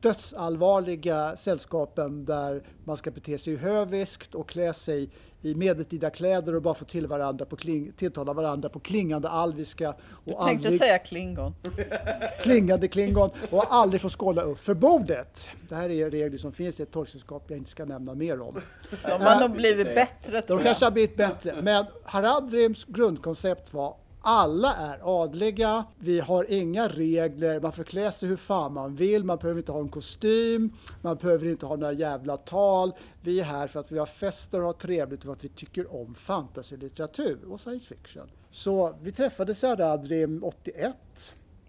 [SPEAKER 2] dödsallvarliga sällskapen där man ska bete sig höviskt och klä sig i medeltida kläder och bara få till varandra på kling, tilltala varandra på klingande alviska. Och
[SPEAKER 3] du tänkte aldrig, säga klingon.
[SPEAKER 2] klingande klingon och aldrig få skåla upp för bordet. Det här är regler som finns i ett tolksällskap jag inte ska nämna mer om.
[SPEAKER 3] De har nog blivit bättre
[SPEAKER 2] De kanske har blivit bättre, men Haradrims grundkoncept var alla är adliga, vi har inga regler, man får klä sig hur fan man vill, man behöver inte ha en kostym, man behöver inte ha några jävla tal. Vi är här för att vi har fester och har trevligt och för att vi tycker om fantasylitteratur och science fiction. Så vi träffades i Aradrim 81.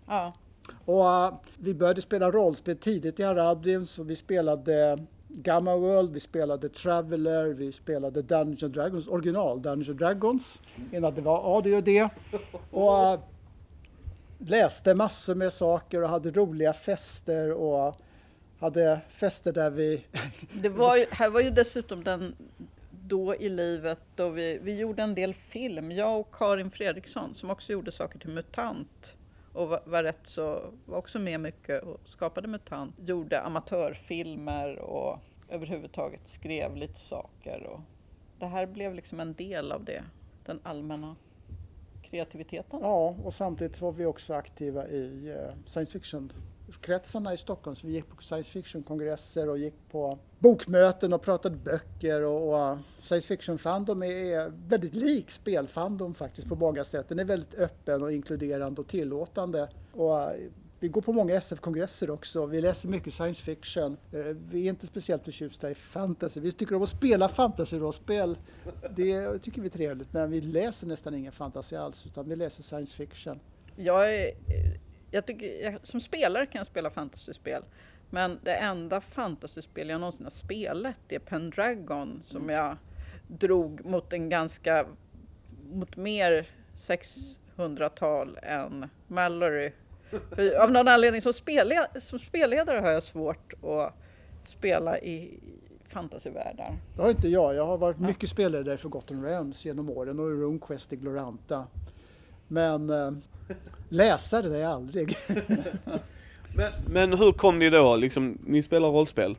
[SPEAKER 3] Ja.
[SPEAKER 2] Och uh, vi började spela rollspel tidigt i Aradrim, så vi spelade Gamma World, vi spelade Traveller, vi spelade Dungeons Dragons, original Dungeons Dragons innan det var ADHD. och. Och äh, läste massor med saker och hade roliga fester och hade fester där vi...
[SPEAKER 3] det var ju, här var ju dessutom den då i livet då vi, vi gjorde en del film, jag och Karin Fredriksson som också gjorde saker till MUTANT och var, var rätt så, var också med mycket och skapade MUTANT. Gjorde amatörfilmer och överhuvudtaget skrev lite saker. Och det här blev liksom en del av det, den allmänna kreativiteten.
[SPEAKER 2] Ja, och samtidigt var vi också aktiva i eh, science fiction kretsarna i Stockholm. Så vi gick på science fiction-kongresser och gick på bokmöten och pratade böcker och, och äh, science fiction-fandom är väldigt lik spelfandom faktiskt på många sätt. Den är väldigt öppen och inkluderande och tillåtande. Och äh, vi går på många SF-kongresser också. Vi läser mycket science fiction. Äh, vi är inte speciellt förtjusta i fantasy. Vi tycker om att spela fantasy-rollspel. Det tycker vi är trevligt, men vi läser nästan ingen fantasy alls, utan vi läser science fiction.
[SPEAKER 3] Jag är, jag tycker, jag, som spelare kan jag spela fantasyspel. Men det enda fantasyspel jag någonsin har spelat är Pendragon som mm. jag drog mot en ganska, mot mer 600-tal än Mallory för av någon anledning som, spelled som spelledare har jag svårt att spela i fantasyvärldar.
[SPEAKER 2] Det har inte jag. Jag har varit mycket spelledare för Gotham Realms genom åren och RuneQuest i Gloranta. Men äh, läsare är jag aldrig.
[SPEAKER 1] Men, men hur kom ni då, liksom, ni spelar rollspel.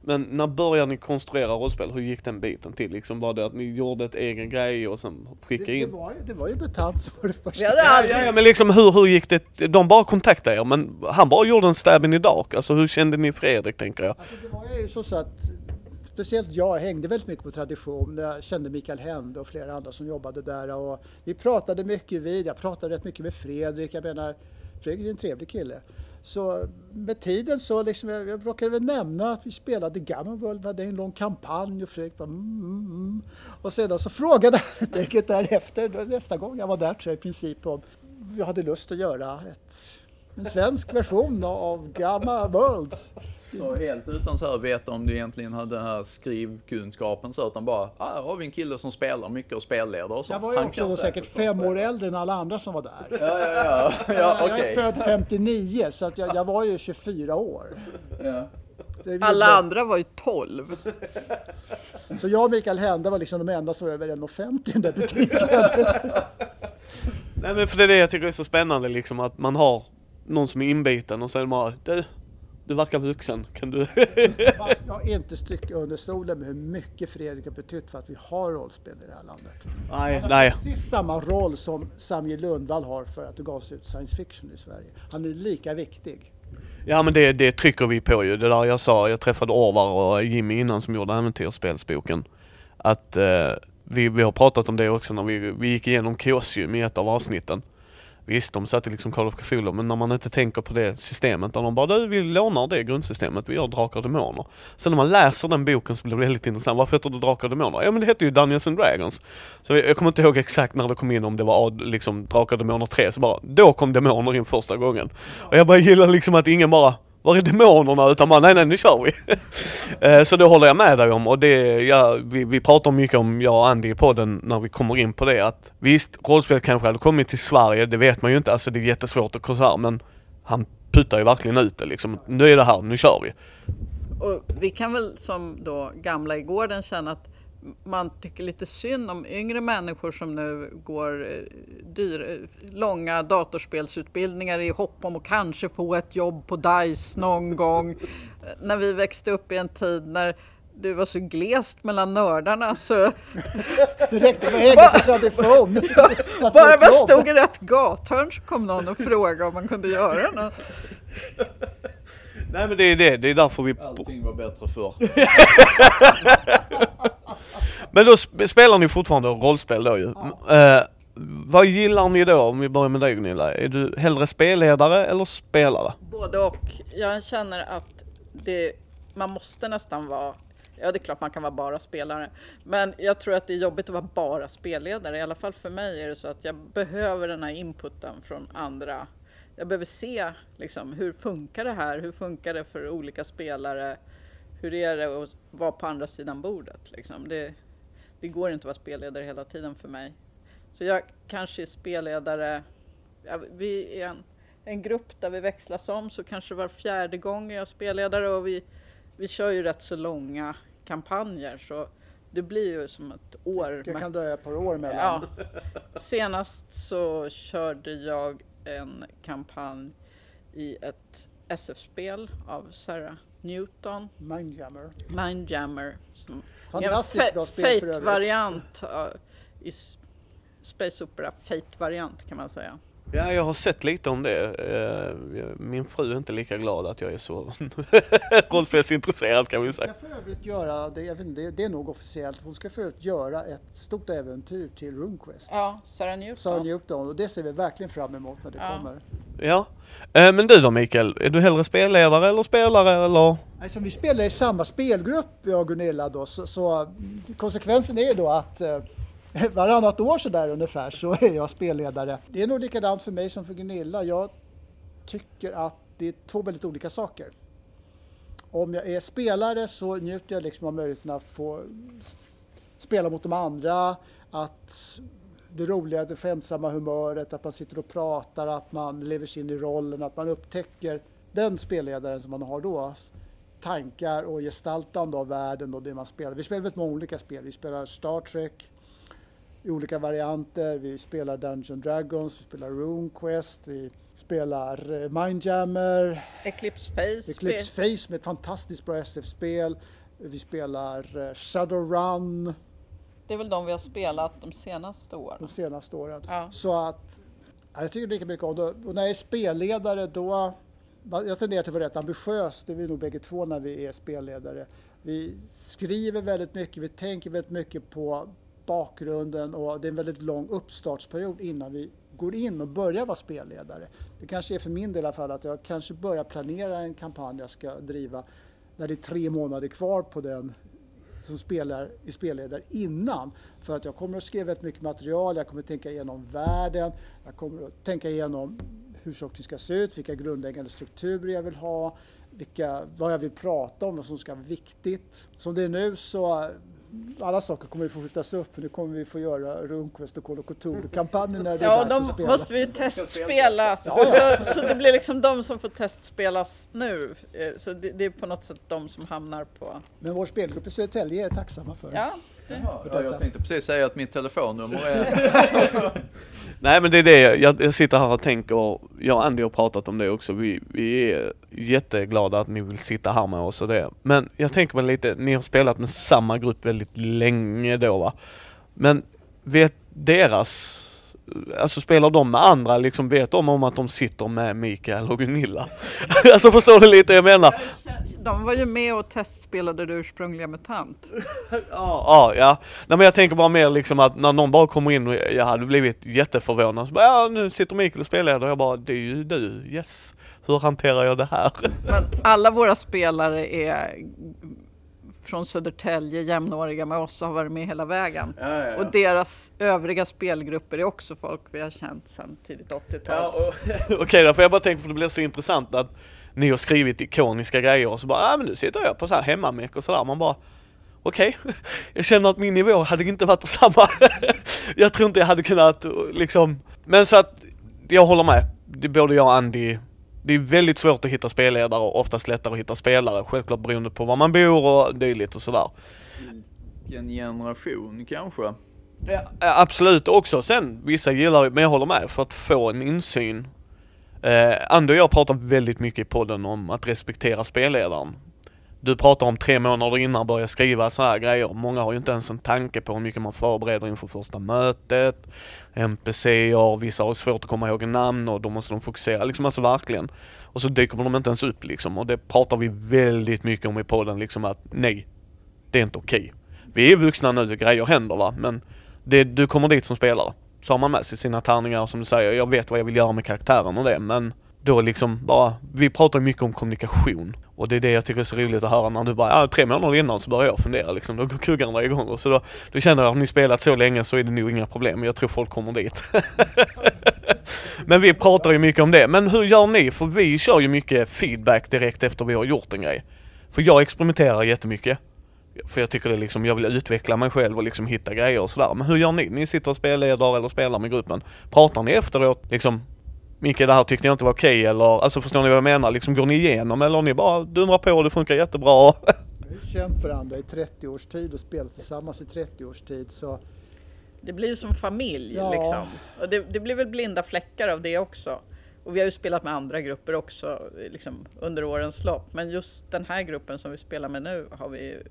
[SPEAKER 1] Men när började ni konstruera rollspel? Hur gick den biten till? Liksom var det att ni gjorde ett egen grej och sen
[SPEAKER 2] Det,
[SPEAKER 1] skickade
[SPEAKER 2] det,
[SPEAKER 1] in?
[SPEAKER 2] var, ju- det var ju Betant som var det första.
[SPEAKER 1] Ja,
[SPEAKER 3] aldrig...
[SPEAKER 1] ja, ja, men liksom hur, hur gick det? De bara kontaktade er, men han bara gjorde en stab in i dark. Alltså hur kände ni Fredrik, tänker jag?
[SPEAKER 2] Alltså det var ju så att speciellt jag hängde väldigt mycket på tradition. Jag kände Mikael Hände och flera andra som jobbade där och vi pratade mycket vid. Jag pratade rätt mycket med Fredrik. Jag menar, Fredrik är en trevlig kille. Så med tiden så liksom, jag, jag råkade väl nämna att vi spelade Gamma World, vi hade en lång kampanj och Fredrik bara mm, mm. mm. Och sedan så frågade han helt enkelt därefter, nästa gång jag var där tror jag i princip om jag hade lust att göra ett, en svensk version av Gamma World.
[SPEAKER 4] Så helt utan så här veta om du egentligen hade den här skrivkunskapen så utan bara, ah, här har vi en kille som spelar mycket och spelleder och så.
[SPEAKER 2] Jag var ju
[SPEAKER 4] Han
[SPEAKER 2] också säkert fem år äldre än alla andra som var där.
[SPEAKER 4] Ja, ja, ja, ja
[SPEAKER 2] Jag
[SPEAKER 4] okej.
[SPEAKER 2] är född 59 så att jag, jag var ju 24 år.
[SPEAKER 4] Ja.
[SPEAKER 3] Alla andra var ju 12.
[SPEAKER 2] Så jag och Mikael Hände var liksom de enda som var över 1,50 i den där butiken.
[SPEAKER 1] Nej men för det är det jag tycker är så spännande liksom att man har någon som är inbiten och så är det bara, du, du verkar vuxen, kan du?
[SPEAKER 2] Man ska inte sticka under stolen med hur mycket Fredrik har betytt för att vi har rollspel i det här landet.
[SPEAKER 1] nej,
[SPEAKER 2] Han har
[SPEAKER 1] nej.
[SPEAKER 2] precis samma roll som Samuel Lundvall har för att det gavs ut science fiction i Sverige. Han är lika viktig.
[SPEAKER 1] Ja men det, det trycker vi på ju. Det där jag sa, jag träffade Orvar och Jimmy innan som gjorde äventyrsspelsboken. Att eh, vi, vi har pratat om det också när vi, vi gick igenom Kosium i ett av avsnitten. Visst, de satte liksom Call of Cthulhu, men när man inte tänker på det systemet, där de bara du, vi lånar det grundsystemet, vi gör Drakar och Demoner. Sen när man läser den boken så blir det väldigt intressant, varför heter det Drakar och Demoner? Ja men det heter ju Dungeons and Dragons. Så jag, jag kommer inte ihåg exakt när det kom in, om det var liksom Drakar och Demoner 3, så bara, då kom demoner in första gången. Och jag bara gillar liksom att ingen bara var är demonerna? Utan bara nej nej nu kör vi. Eh, så det håller jag med dig om och det, ja, vi, vi pratar mycket om, jag och Andy i podden när vi kommer in på det att visst, rollspel kanske hade kommit till Sverige, det vet man ju inte, alltså det är jättesvårt att korsera men han puttar ju verkligen ut det liksom. Nu är det här, nu kör vi.
[SPEAKER 3] Och vi kan väl som då gamla i gården känna att man tycker lite synd om yngre människor som nu går eh, dyr, eh, långa datorspelsutbildningar i hopp om att kanske få ett jobb på DICE någon gång. Eh, När vi växte upp i en tid när det var så glest mellan nördarna så
[SPEAKER 2] Det räckte med på tradition. få
[SPEAKER 3] bara man stod i rätt gathörn så kom någon och frågade om man kunde göra något.
[SPEAKER 1] Nej men det är det, det är därför vi...
[SPEAKER 4] Allting var bättre förr.
[SPEAKER 1] Men då sp- spelar ni fortfarande rollspel då ju. Eh, vad gillar ni då, om vi börjar med dig Gunilla? Är du hellre spelledare eller spelare?
[SPEAKER 3] Både och. Jag känner att det, man måste nästan vara Ja, det är klart man kan vara bara spelare. Men jag tror att det är jobbigt att vara bara spelledare. I alla fall för mig är det så att jag behöver den här inputen från andra. Jag behöver se liksom, hur funkar det här? Hur funkar det för olika spelare? Hur är det att vara på andra sidan bordet? Liksom? Det, det går inte att vara spelledare hela tiden för mig. Så jag kanske är spelledare. Ja, vi är en, en grupp där vi växlas om så kanske var fjärde gång är jag spelledare och vi, vi kör ju rätt så långa kampanjer så det blir ju som ett år.
[SPEAKER 2] Det kan dröja ett par år mellan.
[SPEAKER 3] Ja. Senast så körde jag en kampanj i ett SF-spel av Sarah Newton,
[SPEAKER 2] Mindjammer.
[SPEAKER 3] Mindjammer. Som
[SPEAKER 2] Fantastiskt bra spel för övrigt.
[SPEAKER 3] Fate-variant uh, i Space Opera Fate-variant kan man säga.
[SPEAKER 1] Ja, jag har sett lite om det. Eh, Min fru är inte lika glad att jag är så rollspelsintresserad kan vi
[SPEAKER 2] Hon
[SPEAKER 1] säga.
[SPEAKER 2] ska för övrigt göra, det, jag vet inte, det, är nog officiellt, hon ska för övrigt göra ett stort äventyr till RuneQuest.
[SPEAKER 3] Ja, Sarah Newton.
[SPEAKER 2] Sarah Newton och det ser vi verkligen fram emot när det
[SPEAKER 3] Ja.
[SPEAKER 2] kommer.
[SPEAKER 1] Ja. Eh, Men du då Mikael, är du hellre spelledare eller spelare eller?
[SPEAKER 2] Alltså, vi spelar i samma spelgrupp jag och Gunilla då, så, så konsekvensen är ju då att eh, varannat år så där ungefär så är jag spelledare. Det är nog likadant för mig som för Gunilla. Jag tycker att det är två väldigt olika saker. Om jag är spelare så njuter jag liksom av möjligheten att få spela mot de andra, att det roliga, det skämtsamma humöret, att man sitter och pratar, att man lever sig in i rollen, att man upptäcker den spelledaren som man har då, alltså tankar och gestaltande av världen och det man spelar. Vi spelar väldigt många olika spel. Vi spelar Star Trek i olika varianter, vi spelar Dungeons Dragons, vi spelar RuneQuest, vi spelar eh, Mindjammer,
[SPEAKER 3] Eclipse Face.
[SPEAKER 2] Eclipse Face med ett fantastiskt bra SF-spel. Vi spelar eh, Shadowrun
[SPEAKER 3] Det är väl de vi har spelat de senaste åren.
[SPEAKER 2] de senaste åren.
[SPEAKER 3] Ja.
[SPEAKER 2] Så att ja, jag tycker lika mycket om det. Och när jag är spelledare då, jag tenderar till att vara rätt ambitiös, det är vi nog bägge två när vi är spelledare. Vi skriver väldigt mycket, vi tänker väldigt mycket på bakgrunden och det är en väldigt lång uppstartsperiod innan vi går in och börjar vara spelledare. Det kanske är för min del i alla fall att jag kanske börjar planera en kampanj jag ska driva när det är tre månader kvar på den som spelar i spelledare innan. För att jag kommer att skriva ett mycket material, jag kommer att tänka igenom världen, jag kommer att tänka igenom hur saker ska se ut, vilka grundläggande strukturer jag vill ha, vilka, vad jag vill prata om, vad som ska vara viktigt. Som det är nu så alla saker kommer att få skjutas upp för nu kommer vi få göra Runquest och Call of Cthulhu-kampanjen när det är
[SPEAKER 3] Ja,
[SPEAKER 2] dags att
[SPEAKER 3] de
[SPEAKER 2] spela.
[SPEAKER 3] måste vi ju testspelas.
[SPEAKER 2] Ja, ja.
[SPEAKER 3] Så, så det blir liksom de som får testspelas nu. Eh, Så det, det är på något sätt de som hamnar på...
[SPEAKER 2] Men vår spelgrupp i Södertälje är tacksamma för.
[SPEAKER 3] Ja,
[SPEAKER 4] Ja, jag tänkte precis säga att mitt telefonnummer är...
[SPEAKER 1] Nej men det är det, jag, jag sitter här och tänker, jag och Andy har pratat om det också, vi, vi är jätteglada att ni vill sitta här med oss och det. Men jag tänker mig lite, ni har spelat med samma grupp väldigt länge då va? Men vet deras, alltså spelar de med andra, liksom vet de om att de sitter med Mikael och Gunilla? alltså förstår du lite jag menar?
[SPEAKER 3] de var ju med och testspelade det ursprungliga MUTANT.
[SPEAKER 1] Ja, ja, ja. Nej men jag tänker bara mer liksom att när någon bara kommer in och jag hade blivit jätteförvånad så bara, ja nu sitter Mikael och spelar och jag bara, det är ju du, yes. Hur hanterar jag det här?
[SPEAKER 3] Men alla våra spelare är från Södertälje, jämnåriga med oss och har varit med hela vägen. Och deras övriga spelgrupper är också folk vi har känt sedan tidigt 80-tal.
[SPEAKER 1] Ja, och- Okej då, för jag bara tänker för det blir så intressant att ni har skrivit ikoniska grejer och så bara, ja men nu sitter jag på så här hemmamek och sådär. Man bara, okej, jag känner att min nivå hade inte varit på samma. jag tror inte jag hade kunnat liksom, men så att jag håller med. Det både jag och Andy, det är väldigt svårt att hitta spelledare och oftast lättare att hitta spelare, självklart beroende på var man bor och dylikt och sådär.
[SPEAKER 4] En generation kanske.
[SPEAKER 1] Ja, absolut också. Sen, vissa gillar ju, men jag håller med, för att få en insyn. Eh, Andy och jag pratar väldigt mycket i podden om att respektera spelledaren. Du pratar om tre månader innan börja skriva så här grejer. Många har ju inte ens en tanke på hur mycket man förbereder inför första mötet. NPCer, vissa har svårt att komma ihåg namn och då måste de fokusera, liksom alltså verkligen. Och så dyker de inte ens upp liksom och det pratar vi väldigt mycket om i podden liksom att nej, det är inte okej. Vi är vuxna nu, grejer händer va, men det, du kommer dit som spelare. Så har man med sig sina tärningar som du säger, jag vet vad jag vill göra med karaktären och det, men då liksom bara, vi pratar mycket om kommunikation. Och det är det jag tycker är så roligt att höra när du bara, ja tre månader innan så börjar jag fundera liksom, då går kuggarna igång och så då, då känner jag har ni spelat så länge så är det nog inga problem, jag tror folk kommer dit. Men vi pratar ju mycket om det. Men hur gör ni? För vi kör ju mycket feedback direkt efter vi har gjort en grej. För jag experimenterar jättemycket. För jag tycker det är liksom, jag vill utveckla mig själv och liksom hitta grejer och sådär. Men hur gör ni? Ni sitter och spelleder eller spelar med gruppen. Pratar ni efteråt liksom Micke det här tyckte jag inte var okej eller, alltså förstår ni vad jag menar? Liksom går ni igenom eller ni bara dundrar på och det funkar jättebra?
[SPEAKER 2] Vi har känt varandra i 30 års tid och spelat tillsammans i 30 års tid så
[SPEAKER 3] Det blir som familj
[SPEAKER 2] Ja.
[SPEAKER 3] liksom. Och det, det blir väl blinda fläckar av det också. Och vi har ju spelat med andra grupper också liksom, under årens lopp. Men just den här gruppen som vi spelar med nu har vi ju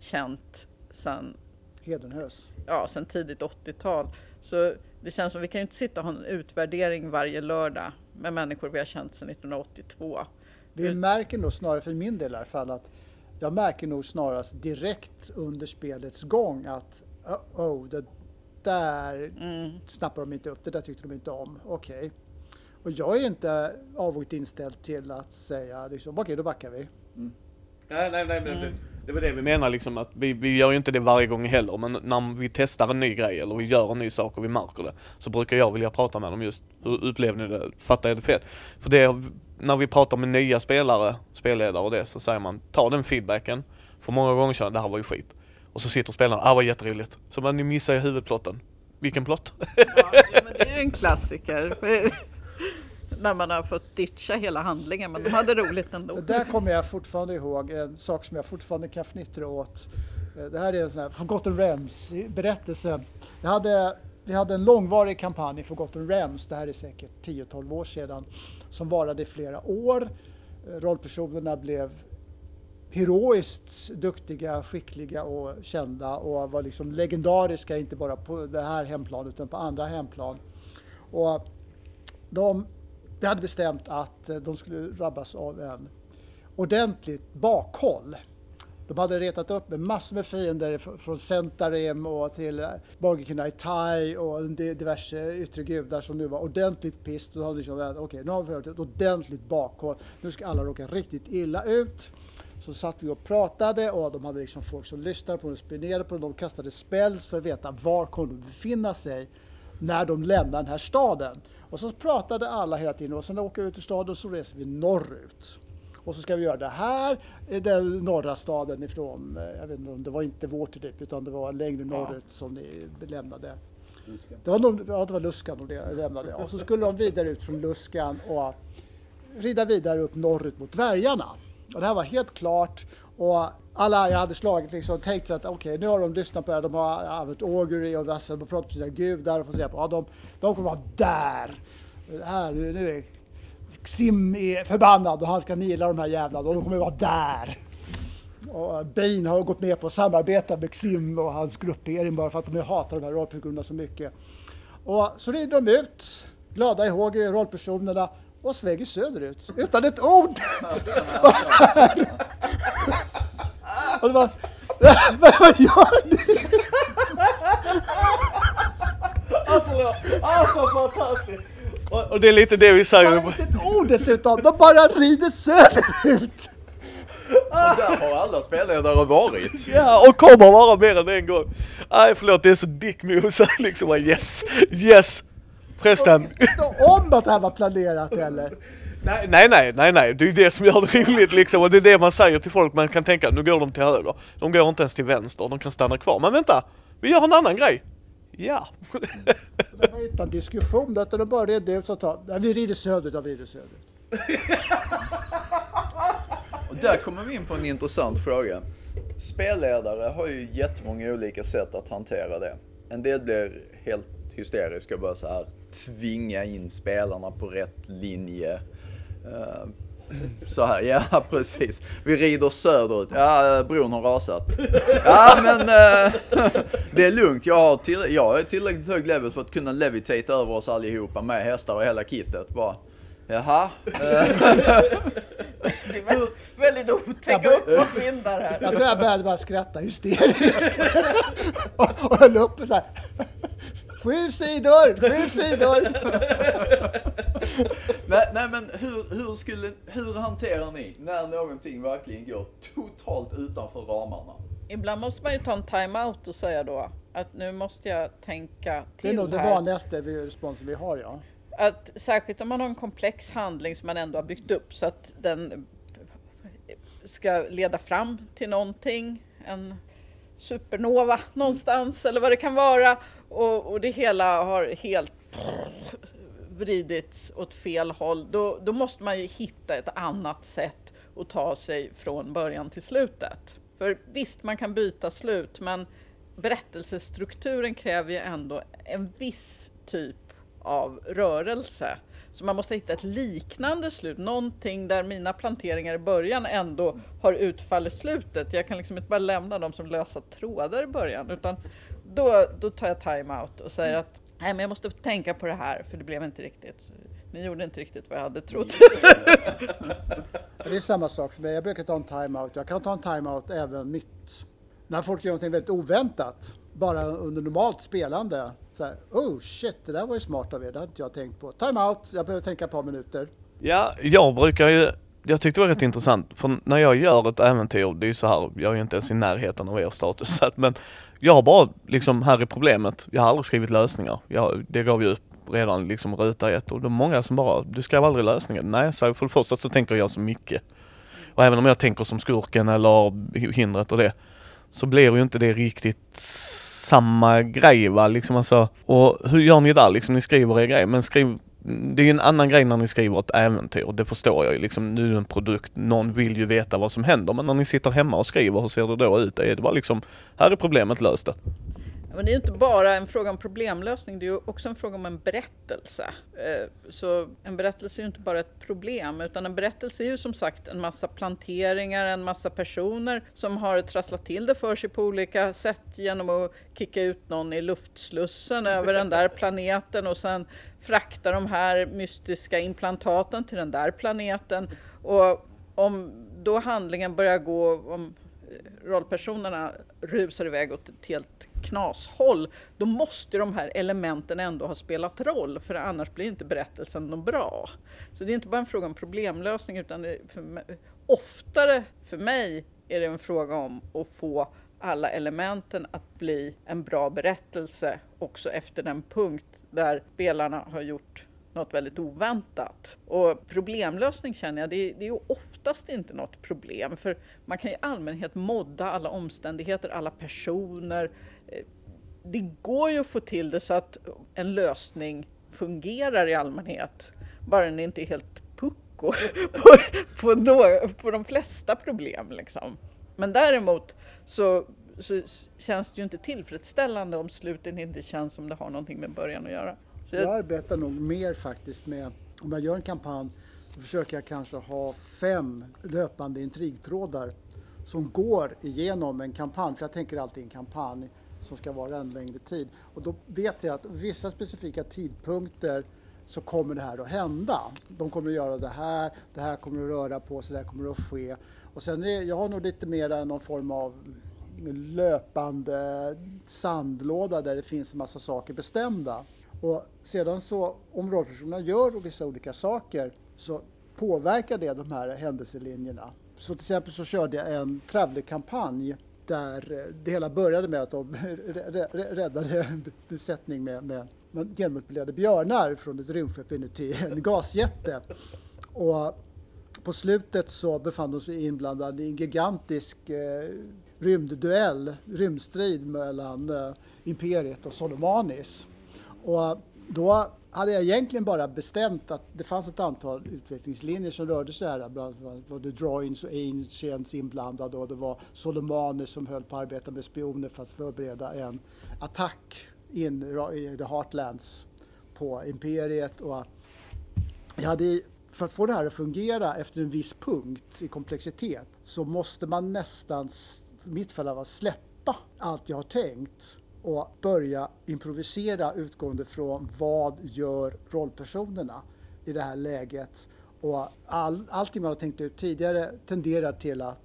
[SPEAKER 3] känt sedan
[SPEAKER 2] Hedenhös.
[SPEAKER 3] ja, sen tidigt 80-tal. Så det känns som vi kan ju inte sitta och ha en utvärdering varje lördag med människor vi har känt sedan 1982.
[SPEAKER 2] Vi märker nog snarare, för min del i alla fall, att jag märker nog snarast direkt under spelets gång att oh, oh det där
[SPEAKER 3] Mm.
[SPEAKER 2] snappar de inte upp, det där tyckte de inte om. Okej. Och jag är inte avvokt inställd till att säga liksom, okej då backar vi.
[SPEAKER 1] Nej, nej, nej, det, det var det vi menar liksom att vi, vi gör ju inte det varje gång heller men när vi testar en ny grej eller vi gör en ny sak och vi märker det så brukar jag vilja prata med dem just hur upplevde ni det? Fattar jag det fel? För det, när vi pratar med nya spelare, spelledare och det så säger man ta den feedbacken för många gånger känner det här var ju skit och så sitter spelarna, ah vad jätteroligt så man ni missar ju huvudplotten vilken plott?
[SPEAKER 3] Ja, ja, men det är en klassiker. När man har fått ditcha hela handlingen, men de hade roligt ändå.
[SPEAKER 2] Det där kommer jag fortfarande ihåg, en sak som jag fortfarande kan fnittra åt. Eh, det här är en sån här Forgotten Realms berättelse. Jag hade vi hade en långvarig kampanj i Forgotten Realms, det här är säkert 10-12 år sedan, som varade i flera år. Eh, rollpersonerna blev heroiskt duktiga, skickliga och kända och var liksom legendariska, inte bara på det här hemplanet utan på andra hemplan. Och de, det hade bestämt att eh, de skulle drabbas av en ordentligt bakhåll. De hade retat upp med massor med fiender från Centarim och till eh, Borgikinai Tai och diverse yttre gudar som nu var ordentligt pissed. De hade liksom, eh, okej, okay, nu har vi ett ordentligt bakhåll. Nu ska alla råka riktigt illa ut. Så satt vi och pratade och de hade liksom folk som lyssnade på dem, spionerade på dem. De kastade spells för att veta var kommer de befinna sig när de lämnar den här staden. Och så pratade alla hela tiden och sen åker vi ut ur staden och så reser vi norrut. Och så ska vi göra det här den norra staden ifrån, eh, jag vet inte om det var inte Waterdeep utan det var längre norrut ja. som ni lämnade. Det var, nog, ja, det var Luskan och det lämnade. Och så skulle de vidare ut från Luskan och rida vidare upp norrut mot dvärgarna. Och det här var helt klart och alla jag hade slagit liksom tänkt att okej, okay, nu har de lyssnat på det här, de har använt augury och de har pratat med sina gudar och fått reda på, ja, de, de kommer vara där. Här, nu är Sim är förbannad och han ska nila de här jävlarna och de kommer vara där. Och eh, Bane har gått med på att samarbeta med Xim och hans gruppering bara för att de hatar de här rollpersonerna så mycket. Och så rider de ut, glada ihåg rollpersonerna och svänger söderut utan ett ord. och det var, vad gör ni?
[SPEAKER 1] Alltså, alltså fantastiskt! Och, och, det är lite det vi säger.
[SPEAKER 2] Bara inte ett ord dessutom, de bara rider söderut!
[SPEAKER 4] Och där har alla spelledare varit.
[SPEAKER 1] Ja, och kommer vara mer än en gång. Nej förlåt, det är så dick move liksom yes, yes. Förresten.
[SPEAKER 2] Visste om att det här var planerat eller?
[SPEAKER 1] Nej, nej, nej, nej, nej, det är ju det som gör det rimligt liksom och det är det man säger till folk, man kan tänka nu går de till höger, de går inte ens till vänster, de kan stanna kvar, men vänta, vi gör en annan grej. Ja.
[SPEAKER 2] det var inte en diskussion, utan det bara det ut och ta, vi rider söderut, ja vi rider söderut.
[SPEAKER 4] och där kommer vi in på en intressant fråga. Spelledare har ju jättemånga olika sätt att hantera det. En del blir helt hysteriska och börjar så här tvinga in spelarna på rätt linje. Uh, så här, ja precis. Vi rider söderut. Ja, bron har rasat. Ja, men äh, det är lugnt. Jag har, till, jag är tillräckligt hög level för att kunna levitate över oss allihopa med hästar och hela kittet. Bara, jaha.
[SPEAKER 3] Det är väldigt, väldigt otäcka uppåtvindar här.
[SPEAKER 2] Jag tror jag började bara skratta hysteriskt. och, och höll uppe så här. Sju sidor! Sju sidor!
[SPEAKER 4] nej, nej, men hur, hur, skulle, hur hanterar ni när någonting verkligen går totalt utanför ramarna?
[SPEAKER 3] Ibland måste man ju ta en time-out och säga då att nu måste jag tänka till
[SPEAKER 2] Det är nog det
[SPEAKER 3] här.
[SPEAKER 2] vanligaste responsen vi har ja.
[SPEAKER 3] Att särskilt om man har en komplex handling som man ändå har byggt upp så att den ska leda fram till någonting. En supernova någonstans eller vad det kan vara. Och, och det hela har helt vridits åt fel håll. Då, då måste man ju hitta ett annat sätt att ta sig från början till slutet. För visst, man kan byta slut, men berättelsestrukturen kräver ju ändå en viss typ av rörelse. Så man måste hitta ett liknande slut, någonting där mina planteringar i början ändå har utfallit slutet. Jag kan liksom inte bara lämna dem som lösa trådar i början, utan då, då tar jag time-out och säger att nej, men jag måste tänka på det här, för det blev inte riktigt. Ni gjorde inte riktigt vad jag hade trott.
[SPEAKER 2] det är samma sak för mig. Jag brukar ta en time-out. Jag kan ta en time-out även mitt när folk gör någonting väldigt oväntat, bara under normalt spelande. Så här, oh shit, det där var ju smart av er, det hade inte jag tänkt på. Time out, jag behöver tänka ett par minuter.
[SPEAKER 1] Ja, jag brukar ju, jag tyckte det var rätt intressant, för när jag gör ett äventyr, det är ju så här, jag är ju inte ens i närheten av er status, men jag har bara liksom, här är problemet, jag har aldrig skrivit lösningar. Jag, det gav ju upp redan liksom ruta ett och det är många som bara, du skrev aldrig lösningen. Nej, så för det första så tänker jag så mycket. Och även om jag tänker som skurken eller hindret och det, så blir ju inte det riktigt samma grej va, liksom alltså. Och hur gör ni där liksom? Ni skriver er grej, men skriv det är ju en annan grej när ni skriver ett äventyr, det förstår jag ju liksom. Nu är det en produkt, någon vill ju veta vad som händer, men när ni sitter hemma och skriver, hur ser det då ut? Är det bara liksom, här är problemet, löst det.
[SPEAKER 3] Men det är ju inte bara en fråga om problemlösning, det är också en fråga om en berättelse. Eh, så en berättelse är ju inte bara ett problem, utan en berättelse är ju som sagt en massa planteringar, en massa personer som har trasslat till det för sig på olika sätt genom att kicka ut någon i luftslussen över den där planeten och sen frakta de här mystiska implantaten till den där planeten. Och om då handlingen börjar gå, om eh, rollpersonerna rusar iväg åt ett helt knashåll, då måste de här elementen ändå ha spelat roll, för annars blir inte berättelsen någon bra. Så det är inte bara en fråga om problemlösning, utan det för mig, oftare för mig är det en fråga om att få alla elementen att bli en bra berättelse också efter den punkt där spelarna har gjort något väldigt oväntat. Och problemlösning känner jag, det är, det är ju oftast inte något problem för man kan i allmänhet modda alla omständigheter, alla personer. Det går ju att få till det så att en lösning fungerar i allmänhet, bara den inte är helt pucko på, på, då, på de flesta problem. Liksom. Men däremot så, så känns det ju inte tillfredsställande om slutet inte känns som det har någonting med början att göra.
[SPEAKER 2] Jag arbetar nog mer faktiskt med, om jag gör en kampanj, så försöker jag kanske ha fem löpande intrigtrådar som går igenom en kampanj, för jag tänker alltid en kampanj som ska vara en längre tid. Och då vet jag att vissa specifika tidpunkter så kommer det här att hända. De kommer att göra det här, det här kommer att röra på sig, det här kommer att ske. Och sen är jag har nog lite mer någon form av löpande sandlåda där det finns en massa saker bestämda. Och sedan så, om rollpersonerna gör vissa olika saker så påverkar det de här händelselinjerna. Så till exempel så körde jag en travelkampanj kampanj där eh, det hela började med att de räddade en besättning med, med genmanipulerade björnar från ett rymdskepp inuti en gasjätte. Och på slutet så befann de sig inblandade i en gigantisk eh, rymdduell, rymdstrid mellan eh, Imperiet och Solomanis. Och då hade jag egentligen bara bestämt att det fanns ett antal utvecklingslinjer som rörde sig här. Bland annat var det Drawings och Ancients inblandade och det var Solomanes som höll på att arbeta med spioner för att förbereda en attack in i the Heartlands på Imperiet. Och jag hade, för att få det här att fungera efter en viss punkt i komplexitet så måste man nästan, i mitt fall, släppa allt jag har tänkt och börja improvisera utgående från vad gör rollpersonerna i det här läget. Och all, allting man har tänkt ut tidigare tenderar till att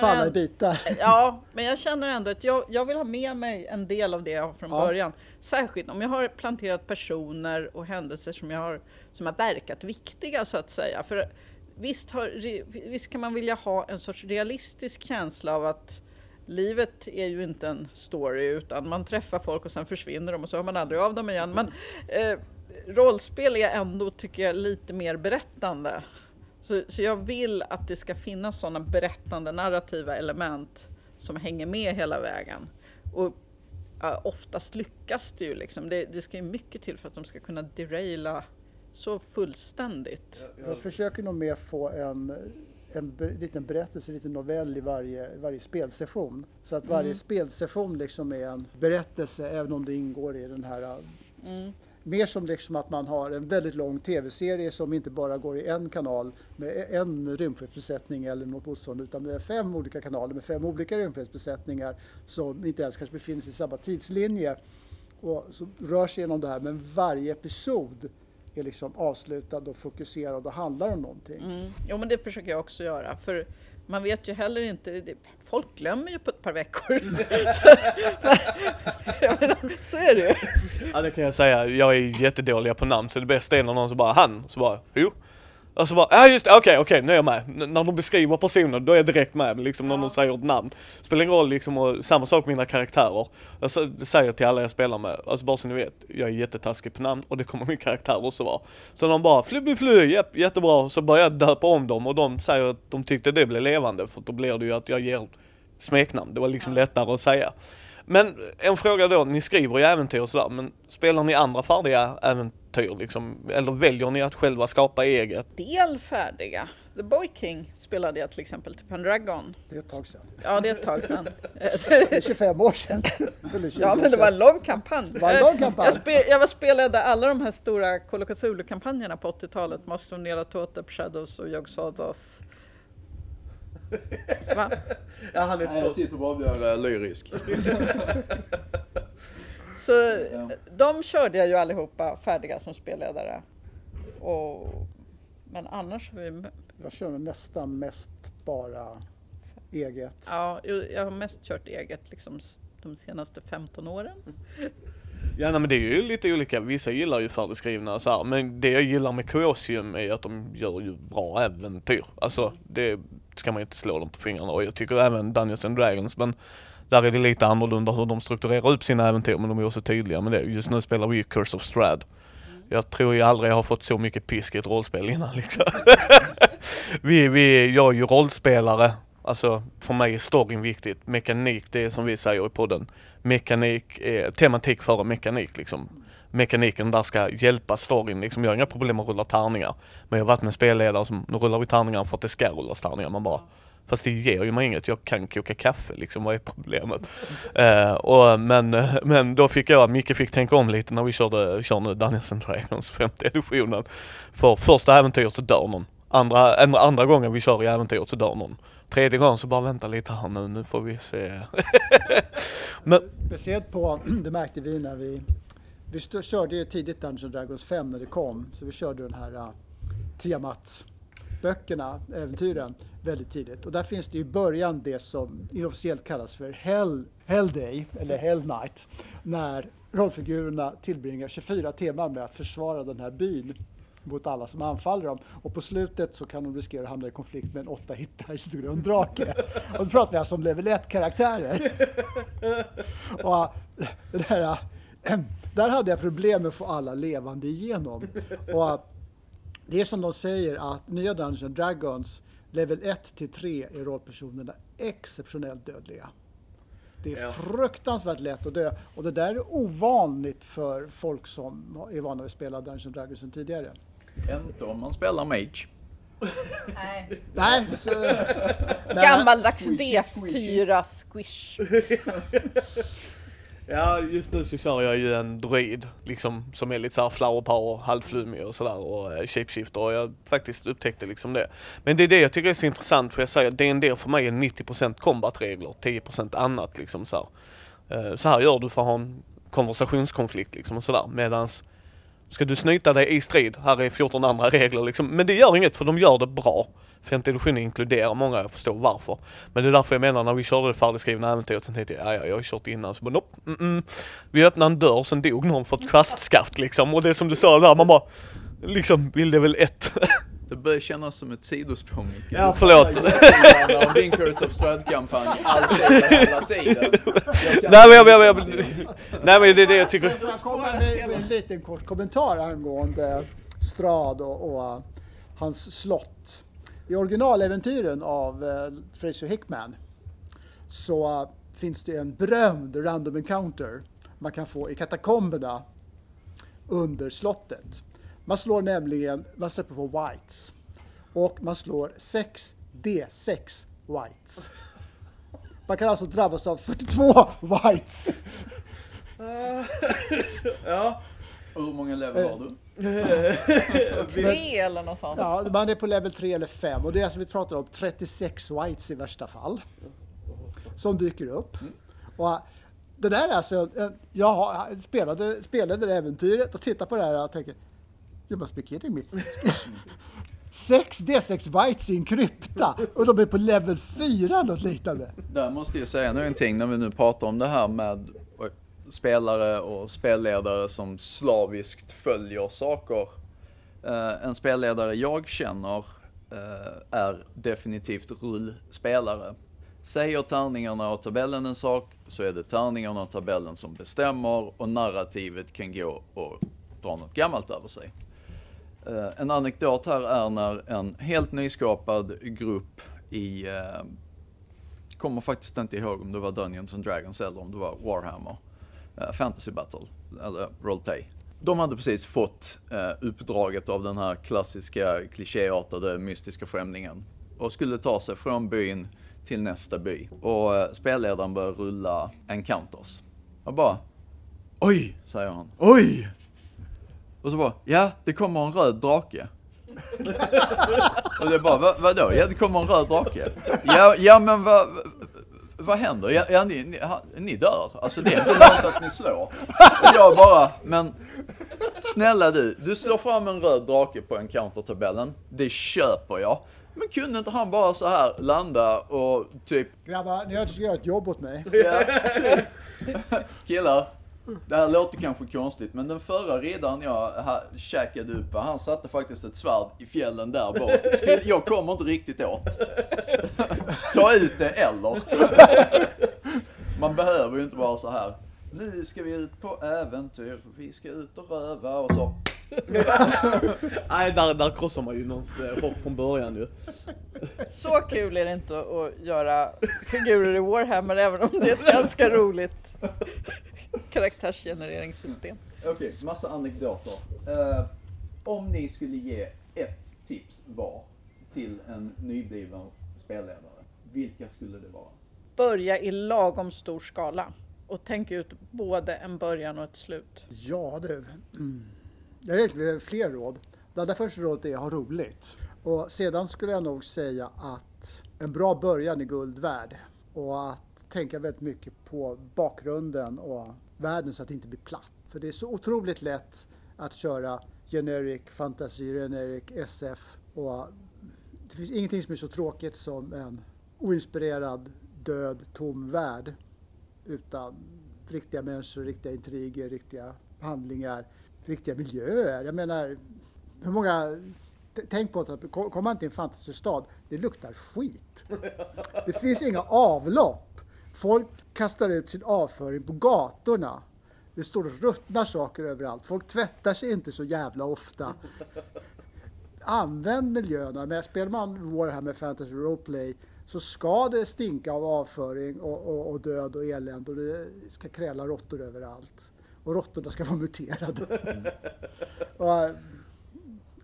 [SPEAKER 2] falla
[SPEAKER 3] en,
[SPEAKER 2] i bitar.
[SPEAKER 3] Ja, men jag känner ändå att jag, jag vill ha med mig en del av det jag har från ja. början. Särskilt om jag har planterat personer och händelser som, jag har, som har verkat viktiga så att säga. För visst, har, visst kan man vilja ha en sorts realistisk känsla av att livet är ju inte en story utan man träffar folk och sen försvinner de och så hör man aldrig av dem igen. Men eh, rollspel är ändå, tycker jag, lite mer berättande. Så, så jag vill att det ska finnas sådana berättande narrativa element som hänger med hela vägen. Och eh, oftast lyckas det ju liksom. Det, det ska ju mycket till för att de ska kunna deraila så fullständigt.
[SPEAKER 2] Jag försöker nog mer få en en liten berättelse, en liten novell i varje, varje spelsession. Så att varje mm. spelsession liksom är en berättelse även om det ingår i den här mm. Mer som liksom att man har en väldigt lång tv-serie som inte bara går i en kanal med en rymdskeppsbesättning eller något motsvarande utan med fem olika kanaler med fem olika rymdskeppsbesättningar som inte ens kanske befinner sig i samma tidslinje och som rör sig genom det här. Men varje episod är liksom avslutad och fokuserad och handlar om någonting.
[SPEAKER 3] Mm. Jo men det försöker jag också göra. För man vet ju heller inte, folk glömmer ju på ett par veckor. så, menar, så är det ju.
[SPEAKER 1] Ja det kan jag säga, jag är jättedålig på namn så det bästa är när någon så bara han, så bara jo. Och så bara, ja just det, okej okay, okej okay, nu är jag med. N när de beskriver personer då är jag direkt med, liksom när de säger ett namn. Spelar ingen roll liksom, och samma sak med mina karaktärer. Jag säger till alla jag spelar med, alltså bara så ni vet, jag är jättetaskig på namn och det kommer min karaktär också vara. Så de bara, fly fly, japp, jättebra, så börjar jag döpa om dem och de säger att de tyckte det blev levande för då blir det ju att jag ger smeknamn, det var liksom lättare att säga. Men en fråga då, ni skriver ju äventyr och sådär, men spelar ni andra färdiga äventyr liksom? Eller väljer ni att själva skapa eget?
[SPEAKER 3] Del färdiga. The Boy King spelade jag till exempel till Pendragon.
[SPEAKER 2] Det är ett tag sedan.
[SPEAKER 3] Ja, det är ett tag sedan.
[SPEAKER 2] Det är 25 år sedan. Eller 20
[SPEAKER 3] ja, men det var en lång kampanj.
[SPEAKER 2] Det var en lång kampanj.
[SPEAKER 3] Jag, spe, jag var spelade alla de här stora Call of Cthulhu-kampanjerna på 80-talet. Master of Nyarlathotep, Shadows och Jag Sawdoth. Va?
[SPEAKER 1] Ja, han är
[SPEAKER 4] Nej, jag sitter bara och blir lyrisk.
[SPEAKER 3] Så
[SPEAKER 4] Ja.
[SPEAKER 3] de körde jag ju allihopa färdiga som spelledare. Och, men annars har vi...
[SPEAKER 2] Jag kör nog nästan mest bara eget.
[SPEAKER 3] Ja, jag har mest kört eget liksom de senaste 15 åren.
[SPEAKER 1] Ja nej, men det är ju lite olika, vissa gillar ju färdigskrivna och så här. men det jag gillar med Chaosium är att de gör ju bra äventyr. Alltså det ska man ju inte slå dem på fingrarna och jag tycker även Dungeons and Dragons men där är det lite annorlunda hur de strukturerar upp sina äventyr men de är också tydliga med det. Just nu spelar vi ju Curse of Strad. Jag tror jag aldrig har fått så mycket pisk i ett rollspel innan liksom. vi, vi, jag är ju rollspelare, alltså för mig är storyn viktigt. Mekanik, det är som vi säger i podden mekanik, eh, tematik före mekanik liksom. Mekaniken där ska hjälpa storyn liksom. Jag har inga problem att rulla tärningar. Men jag har varit med spelledare som, nu rullar vi tärningar för att det ska rullas tärningar. Man bara, fast det ger ju mig inget. Jag kan koka kaffe liksom, vad är problemet? Eh, och, men, men då fick jag, Micke fick tänka om lite när vi körde, kör nu Dungeons and Dragons femte editionen. För första äventyret så dör någon. Andra, andra, andra gången vi kör i äventyret så dör någon. Tredje gången så bara vänta lite här nu, nu får vi se. men,
[SPEAKER 2] Speciellt på, det märkte vi när vi, vi stö- körde ju tidigt Dungeons and Dragons 5 när det kom. Så vi körde den här äh, uh, temat böckerna, äventyren, väldigt tidigt. Och där finns det i början det som inofficiellt kallas för Hell, Hell Day, eller Hell Night. När rollfigurerna tillbringar 24 timmar med att försvara den här byn mot alla som anfaller dem. Och på slutet så kan de riskera att hamna i konflikt med en åtta hitta och en drake. Och då pratar vi alltså om level 1-karaktärer. Och äh, det där, där hade jag problem med att få alla levande igenom. Och äh, det är som de säger att nya Dungeons Dragons level 1 till 3 är rollpersonerna exceptionellt dödliga. Det är
[SPEAKER 1] Ja.
[SPEAKER 2] fruktansvärt lätt att dö och det där är ovanligt för folk som är vana att spela Dungeons and Dragons sedan tidigare.
[SPEAKER 4] Inte om man spelar Mage.
[SPEAKER 3] Nej.
[SPEAKER 2] Nej, så, men-
[SPEAKER 3] Gammaldags
[SPEAKER 4] Squishy,
[SPEAKER 3] D4 squish.
[SPEAKER 1] Ja, just nu så kör jag ju en droid liksom, som är lite såhär flower power, halvflumig och sådär och eh, shapeshifter och jag faktiskt upptäckte liksom det. Men det är det jag tycker är så intressant för jag säger D&D för mig är 90% combat-regler, 10% annat liksom så här. Eh, Så här gör du för att ha en konversationskonflikt liksom och sådär medans Ska du snyta dig i strid, här är 14 andra regler liksom. Men det gör inget för de gör det bra. Femte editionen inkluderar många, jag förstår varför. Men det är därför jag menar när vi körde det färdigskrivna äventyret, sen tänkte jag, ja, ja jag har kört innan, så bara nope, mm, mm. Vi öppnade en dörr, sen dog någon för ett kvastskaft liksom. Och det är som du sa där, man bara, liksom, vill det väl ett.
[SPEAKER 4] Det börjar kännas som ett sidospår Micke.
[SPEAKER 1] Ja, förlåt.
[SPEAKER 4] om din Curse of Strahd-kampanj, alltid hela tiden.
[SPEAKER 1] Nej men jag, jag, jag, nej men det är det jag tycker.
[SPEAKER 2] Får jag komma med en liten kort kommentar angående Strad och, och hans slott. I originaläventyren av uh, Fraser Hickman så uh, finns det en berömd random encounter man kan få i katakomberna under slottet. Man slår nämligen, man släpper på whites och man slår 6 D6 whites. Man kan alltså drabbas av 42 whites.
[SPEAKER 1] Ja.
[SPEAKER 4] Och hur många level har du?
[SPEAKER 3] Tre eller något sånt.
[SPEAKER 2] Ja, man är på level 3 eller 5 och det är alltså vi pratar om 36 whites i värsta fall. Som dyker upp. Och äh, det där är alltså, en- jag har- spelade, spelade det äventyret och tittade på det här och tänker, you must be kidding me. 6 D6 whites i en krypta och de är på level 4 något liknande.
[SPEAKER 4] Där måste jag säga någonting när vi nu pratar om det här med spelare och spelledare som slaviskt följer saker. Eh, en spelledare jag känner eh, är definitivt rullspelare. Säger tärningarna och tabellen en sak så är det tärningarna och tabellen som bestämmer och narrativet kan gå och dra något gammalt över sig. Eh, en anekdot här är när en helt nyskapad grupp i kommer faktiskt inte ihåg om det var Dungeons and Dragons eller om det var Warhammer eh, Fantasy Battle, eller Roleplay. de hade precis fått eh, uppdraget av den här klassiska klichéartade mystiska främlingen och skulle ta sig från byn till nästa by. Och eh, spelledaren börjar rulla encounters. Och bara Oj, säger han. Oj! Och så bara, ja, det kommer en röd drake. och det bara, Va, vadå? Ja, det kommer en röd drake. Ja, ja men vad, vad händer? Ja, ja ni, ni, ni dör. Alltså det är inte något att ni slår. Och jag bara, men snälla du, du slår fram en röd drake på encounter-tabellen. Det köper jag. Men kunde inte han bara så här landa och typ...
[SPEAKER 2] Grabbar, ni har inte göra ett jobb åt mig.
[SPEAKER 4] Ja. Killar, det här låter kanske konstigt, men den förra riddaren jag ha, käkade upp, han satte faktiskt ett svärd i fjällen där bak. Skulle- Jag kommer inte riktigt åt. Ta ut det eller. Man behöver ju inte vara så här. Nu ska vi ut på äventyr, vi ska ut och röva och så.
[SPEAKER 1] Nej, där, där krossar man ju någons eh, hopp från början ju.
[SPEAKER 3] Så kul är det inte att göra figurer i Warhammer även om det är ett ganska roligt karaktärsgenereringssystem.
[SPEAKER 4] Okej, massa anekdoter. Eh, om ni skulle ge ett tips var till en nybliven spelledare, vilka skulle det vara?
[SPEAKER 3] Börja i lagom stor skala och tänk ut både en början och ett slut.
[SPEAKER 2] Ja du. Mm. Jag har egentligen fler råd. Det allra första rådet är att ha roligt. Och sedan skulle jag nog säga att en bra början är guld värd. Och att tänka väldigt mycket på bakgrunden och världen så att det inte blir platt. För det är så otroligt lätt att köra generic fantasy, generic SF och det finns ingenting som är så tråkigt som en oinspirerad, död, tom värld utan riktiga människor, riktiga intriger, riktiga handlingar, riktiga miljöer. Jag menar, hur många... Tänk på att kom- kommer man till en fantasystad, det luktar skit. Det finns inga avlopp. Folk kastar ut sin avföring på gatorna. Det står ruttna saker överallt. Folk tvättar sig inte så jävla ofta. Använd miljöerna. Men spelar man Warhammer Fantasy Roleplay så ska det stinka av avföring och, och, och död och elände och det ska kräla råttor överallt. Och råttorna ska vara muterade. och, äh,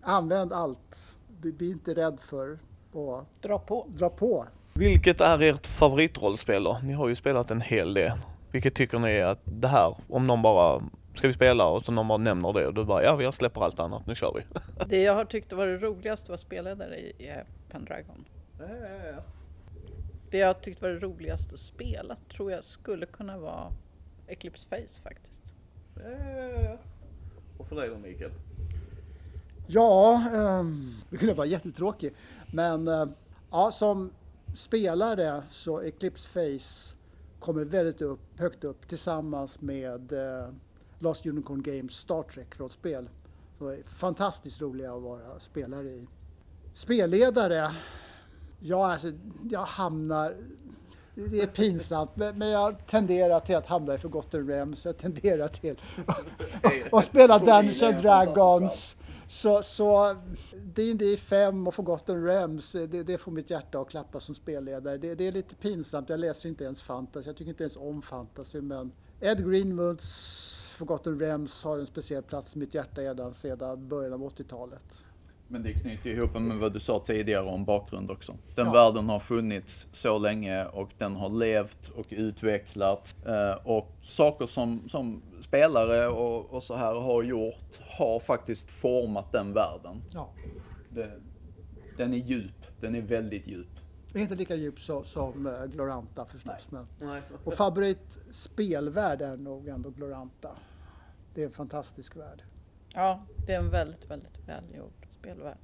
[SPEAKER 2] använd allt. Bli, bli inte rädd för att
[SPEAKER 3] Dra på.
[SPEAKER 2] dra på.
[SPEAKER 1] Vilket är ert favoritrollspel då? Ni har ju spelat en hel del. Vilket tycker ni är att det här, om någon bara, ska vi spela och så någon bara nämner det och du bara, ja jag släpper allt annat, nu kör vi.
[SPEAKER 3] Det jag har tyckt var det roligaste att vara spelledare i Pendragon. Det jag har tyckt var det roligaste att spela tror jag skulle kunna vara Eclipse Face faktiskt.
[SPEAKER 1] Och för dig då Mikael?
[SPEAKER 2] Ja, um, det kunde vara jättetråkig. Men eh, ja, som spelare så Eclipse Face kommer väldigt upp, högt upp tillsammans med eh, Last Unicorn Games Star Trek-rollspel. Fantastiskt roliga att vara spelare i. Spelledare, ja alltså jag hamnar det är pinsamt, men men jag tenderar till att hamna i Forgotten Realms. Jag tenderar till att spela Dungeons and Dragons. Så, så D&D 5 och Forgotten Realms, det, det får mitt hjärta att klappa som spelledare. Det, det är lite pinsamt, jag läser inte ens fantasy, jag tycker inte ens om fantasy, men Ed Greenwoods Forgotten Realms har en speciell plats i mitt hjärta redan sedan början av 80-talet.
[SPEAKER 4] Men det knyter ihop med vad du sa tidigare om bakgrund också. Den
[SPEAKER 2] Ja.
[SPEAKER 4] världen har funnits så länge och den har levt och utvecklats. Eh, och saker som, som spelare och, och så här har gjort har faktiskt format den världen.
[SPEAKER 2] Ja.
[SPEAKER 4] Det, den är djup, den är väldigt djup.
[SPEAKER 2] Det är inte lika djupt så, som eh, Gloranta förstås. Men,
[SPEAKER 1] Nej.
[SPEAKER 2] och favorit spelvärld är nog ändå Gloranta. Det är en fantastisk värld.
[SPEAKER 3] Ja, det är en väldigt, väldigt välgjord spelvärld.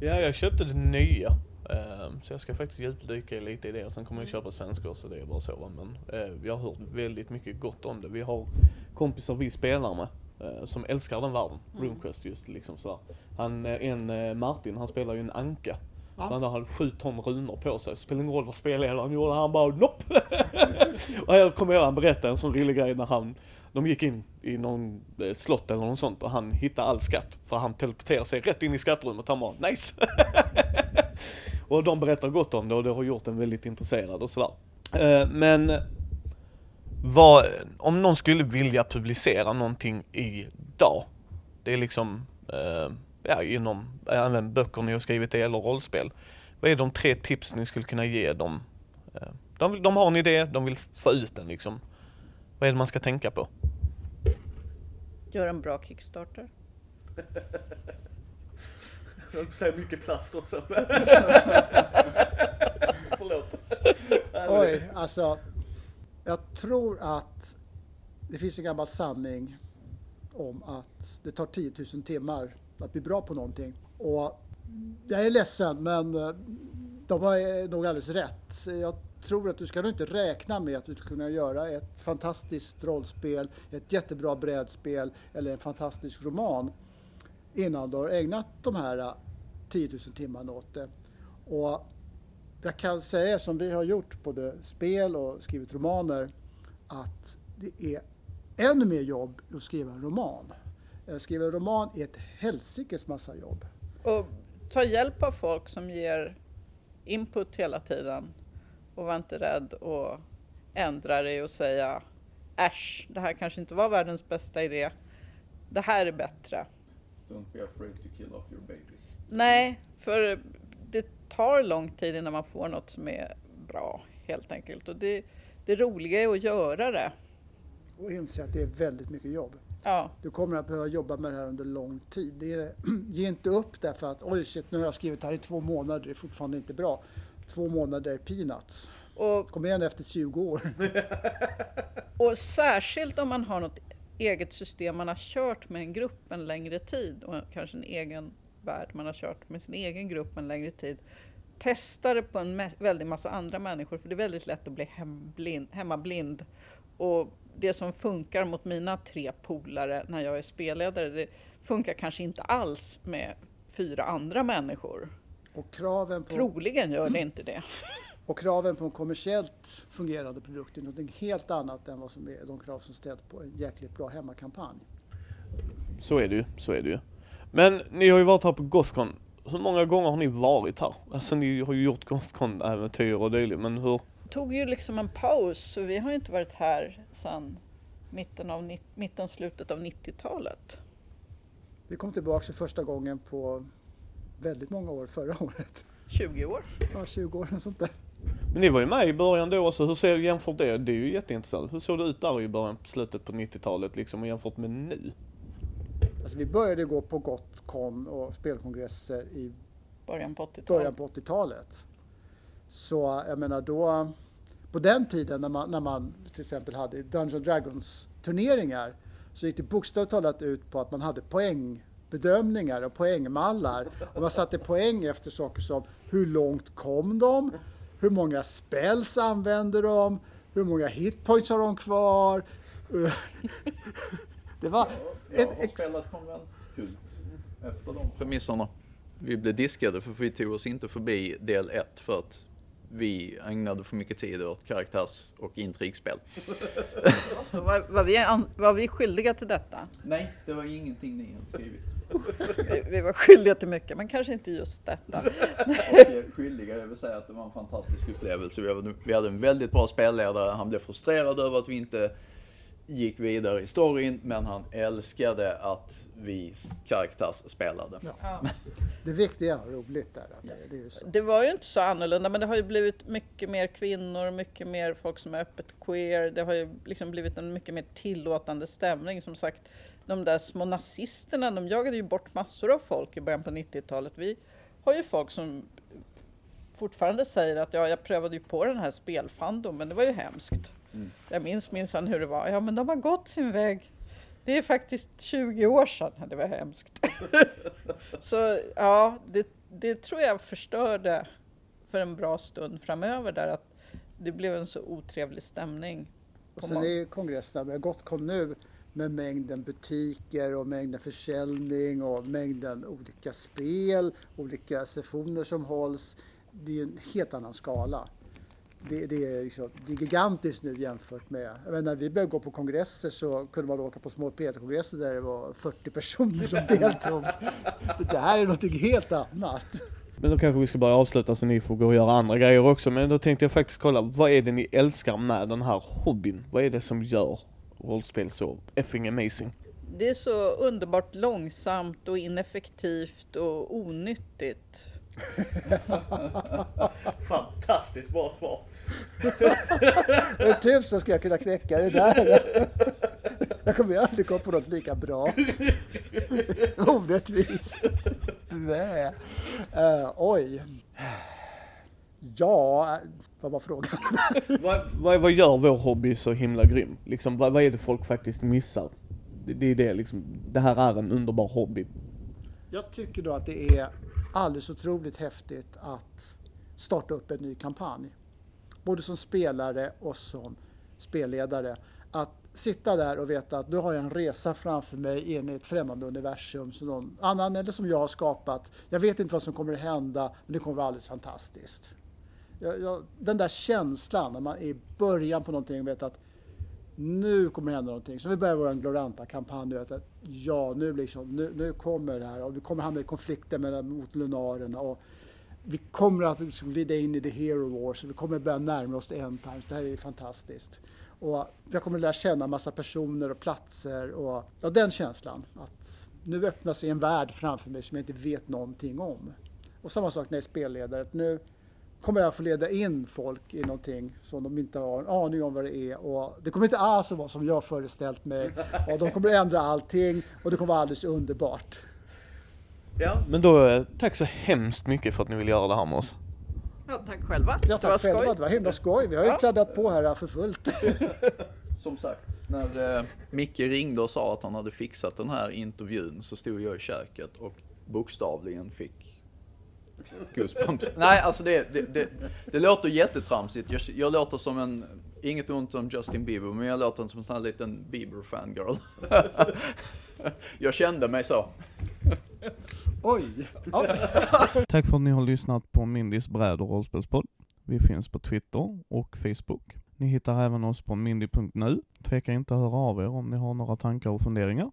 [SPEAKER 1] Ja, jag köpte det nya. ehm, Så jag ska faktiskt djupdyka lite i det och sen kommer jag köpa svenska så det är bara så. Men eh, jag har hört väldigt mycket gott om det. Vi har kompisar vi spelar med eh, som älskar den världen. RuneQuest just liksom sådär. Han, eh, en eh, Martin, han spelar ju en anka.
[SPEAKER 2] Ja.
[SPEAKER 1] Så han har sju ton runor på sig. Spelar ingen roll vad spelledaren gjorde, han bara nopp! och jag kommer ihåg han berättade en sån rolig grej när han de gick in i någon eh, slott eller något sånt och han hittade all skatt. För han teleporterade sig rätt in i skattrummet. Han bara nice! och de berättar gott om det och det har gjort en väldigt intresserad och sådär. Eh, men vad, om någon skulle vilja publicera någonting idag, Det är liksom, eh, ja inom även böcker ni har skrivit eller rollspel. Vad är de tre tips ni skulle kunna ge dem? De, de har en idé, de vill få ut den liksom. Vad är det man ska tänka på?
[SPEAKER 3] Gör en bra Kickstarter.
[SPEAKER 1] Jag säger mycket plast också. Förlåt.
[SPEAKER 2] Oj, alltså. Jag tror att det finns en gammal sanning om att det tar 10 000 timmar att bli bra på någonting. Och jag är ledsen, men eh, de har nog alldeles rätt. Jag tror att du ska nog inte räkna med att du ska kunna göra ett fantastiskt rollspel, ett jättebra brädspel eller en fantastisk roman innan du har ägnat de här äh, 10 000 timmarna åt det. Och jag kan säga som vi har gjort både spel och skrivit romaner att det är ännu mer jobb att skriva en roman. Att skriva en roman är ett helsikes massa jobb.
[SPEAKER 3] Och ta hjälp av folk som ger input hela tiden och var inte rädd att ändra dig och säga äsch, det här kanske inte var världens bästa idé. Det här är bättre.
[SPEAKER 4] Don't be afraid to kill off your babies.
[SPEAKER 3] Nej, för det tar lång tid innan man får något som är bra helt enkelt. Och det, det roliga är att göra det.
[SPEAKER 2] Och inse att det är väldigt mycket jobb.
[SPEAKER 3] Ja,
[SPEAKER 2] Du kommer att behöva jobba med det här under lång tid. Det är, ge inte upp därför att oj shit, nu har jag skrivit det här i två månader, det är fortfarande inte bra. Två månader peanuts.
[SPEAKER 3] och,
[SPEAKER 2] Kom igen efter 20 år.
[SPEAKER 3] och särskilt om man har något eget system man har kört med en grupp en längre tid och kanske en egen värld man har kört med sin egen grupp en längre tid. Testa det på en väldig massa andra människor för det är väldigt lätt att bli hemblind, hemmablind. Och det som funkar mot mina tre polare när jag är spelledare, det funkar kanske inte alls med fyra andra människor.
[SPEAKER 2] Och kraven på,
[SPEAKER 3] Troligen gör det inte det.
[SPEAKER 2] och kraven på en kommersiellt fungerande produkt är något helt annat än vad som är de krav som ställs på en jäkligt bra hemmakampanj.
[SPEAKER 1] Så är det ju, så är det ju. Men ni har ju varit här på Gothcon. Hur många gånger har ni varit här? Alltså ni har ju gjort Gothcon-äventyr och dylikt, men hur?
[SPEAKER 3] tog ju liksom en paus, så vi har ju inte varit här sedan mitten, av, mitten slutet av 90-talet.
[SPEAKER 2] Vi kom tillbaka för första gången på väldigt många år förra året.
[SPEAKER 3] 20 år.
[SPEAKER 2] Ja, 20 år och sånt där.
[SPEAKER 1] Men ni var ju med i början då också, hur ser jämfört det? Det är ju jätteintressant. Hur såg det ut där i början, slutet på 90-talet liksom och jämfört med nu?
[SPEAKER 2] Alltså vi började gå på Gotcon och spelkongresser i
[SPEAKER 3] Början på 80-talet.
[SPEAKER 2] början på 80-talet. Så jag menar då, på den tiden när man, när man till exempel hade Dungeons Dragons turneringar så gick det bokstavligt talat ut på att man hade poängbedömningar och poängmallar. Och man satte poäng efter saker som hur långt kom de? Hur många spells använder de? Hur många hitpoints har de kvar? Det var
[SPEAKER 4] Jag
[SPEAKER 2] ett
[SPEAKER 4] har
[SPEAKER 2] ex-
[SPEAKER 4] spelat konventskult efter de premisserna. Vi blev diskade för vi tog oss inte förbi del 1 för att vi ägnade för mycket tid åt karaktärs och intrigspel.
[SPEAKER 3] Var, var, vi, an- var vi skyldiga till detta?
[SPEAKER 4] Nej, det var ingenting ni hade skrivit.
[SPEAKER 3] Vi, vi var skyldiga till mycket, men kanske inte just detta.
[SPEAKER 4] Och skyldiga, jag vill säga att det var en fantastisk upplevelse. Vi hade, vi hade en väldigt bra spelledare. Han blev frustrerad över att vi inte gick vidare i storyn, men han älskade att vi karaktärsspelade.
[SPEAKER 3] Ja.
[SPEAKER 2] det viktiga och roligt där. Det, det är ju så.
[SPEAKER 3] Det var ju inte så annorlunda, men det har ju blivit mycket mer kvinnor, mycket mer folk som är öppet queer. Det har ju liksom blivit en mycket mer tillåtande stämning. Som sagt, de där små nazisterna, de jagade ju bort massor av folk i början på 90-talet. Vi har ju folk som fortfarande säger att ja, jag prövade ju på den här spelfandom, men det var ju hemskt.
[SPEAKER 4] Mm.
[SPEAKER 3] Jag minns minsann hur det var. Ja, men de har gått sin väg. Det är faktiskt 20 år sedan. Det var hemskt. Så ja, det, det tror jag förstörde för en bra stund framöver där att det blev en så otrevlig stämning.
[SPEAKER 2] Och sen är har Gotcon nu med mängden butiker och mängden försäljning och mängden olika spel, olika sessioner som hålls. Det är en helt annan skala. Det, det, är, liksom, det är gigantiskt nu jämfört med, jag menar, när vi började gå på kongresser så kunde man åka på små P1-kongresser där det var 40 personer som deltog. Det här är något helt annat.
[SPEAKER 1] Men då kanske vi ska börja avsluta så ni får gå och göra andra grejer också. Men då tänkte jag faktiskt kolla, vad är det ni älskar med den här hobbyn? Vad är det som gör rollspel så effing amazing?
[SPEAKER 3] Det är så underbart långsamt och ineffektivt och onyttigt.
[SPEAKER 1] Fantastiskt bra svar.
[SPEAKER 2] Hur tusen ska jag kunna knäcka det där? Jag kommer ju aldrig komma på något lika bra. Orättvist. Blä. Uh, oj. Ja, vad var frågan?
[SPEAKER 1] vad, vad, vad gör vår hobby så himla grym? Liksom, vad, vad är det folk faktiskt missar? Det, det är det liksom, det här är en underbar hobby.
[SPEAKER 2] Jag tycker då att det är alldeles otroligt häftigt att starta upp en ny kampanj. Både som spelare och som spelledare. Att sitta där och veta att nu har jag en resa framför mig in i ett främmande universum som någon annan eller som jag har skapat. Jag vet inte vad som kommer att hända, men det kommer att vara alldeles fantastiskt. Jag, jag, den där känslan när man är i början på någonting och vet att nu kommer det hända någonting. Så vi börjar vår Gloranta-kampanj. Att, ja, nu, liksom, nu, nu kommer det här och vi kommer hamna i konflikter med, mot lunarerna. Och vi kommer att liksom glida in i the hero wars. Vi kommer börja närma oss the end times. Det här är fantastiskt. Och jag kommer lära känna massa personer och platser och ja, den känslan. Att nu öppnar sig en värld framför mig som jag inte vet någonting om. Och samma sak när jag är spelledare. Att nu kommer jag få leda in folk i någonting som de inte har en aning om vad det är. Och det kommer inte alls att vara som jag föreställt mig. Och de kommer att ändra allting och det kommer vara alldeles underbart.
[SPEAKER 1] Ja, men då eh, tack så hemskt mycket för att ni vill göra det här med oss.
[SPEAKER 3] Ja, tack själva.
[SPEAKER 2] Ja, tack det var själva. Skoj. Det var himla skoj. Vi har ju ja. kladdat på här för fullt.
[SPEAKER 4] Som sagt, när eh, Micke ringde och sa att han hade fixat den här intervjun så stod jag i köket och bokstavligen fick goosebumps. Nej, alltså det, det, det, det låter jättetramsigt. Jag, jag låter som en, inget ont om Justin Bieber, men jag låter som en sån här liten Bieber-fangirl. jag kände mig så.
[SPEAKER 2] Oj! Ja.
[SPEAKER 5] Tack för att ni har lyssnat på Mindys bräd och rollspelspodd. Vi finns på Twitter och Facebook. Ni hittar även oss på mindy.nu. Tveka inte att höra av er om ni har några tankar och funderingar.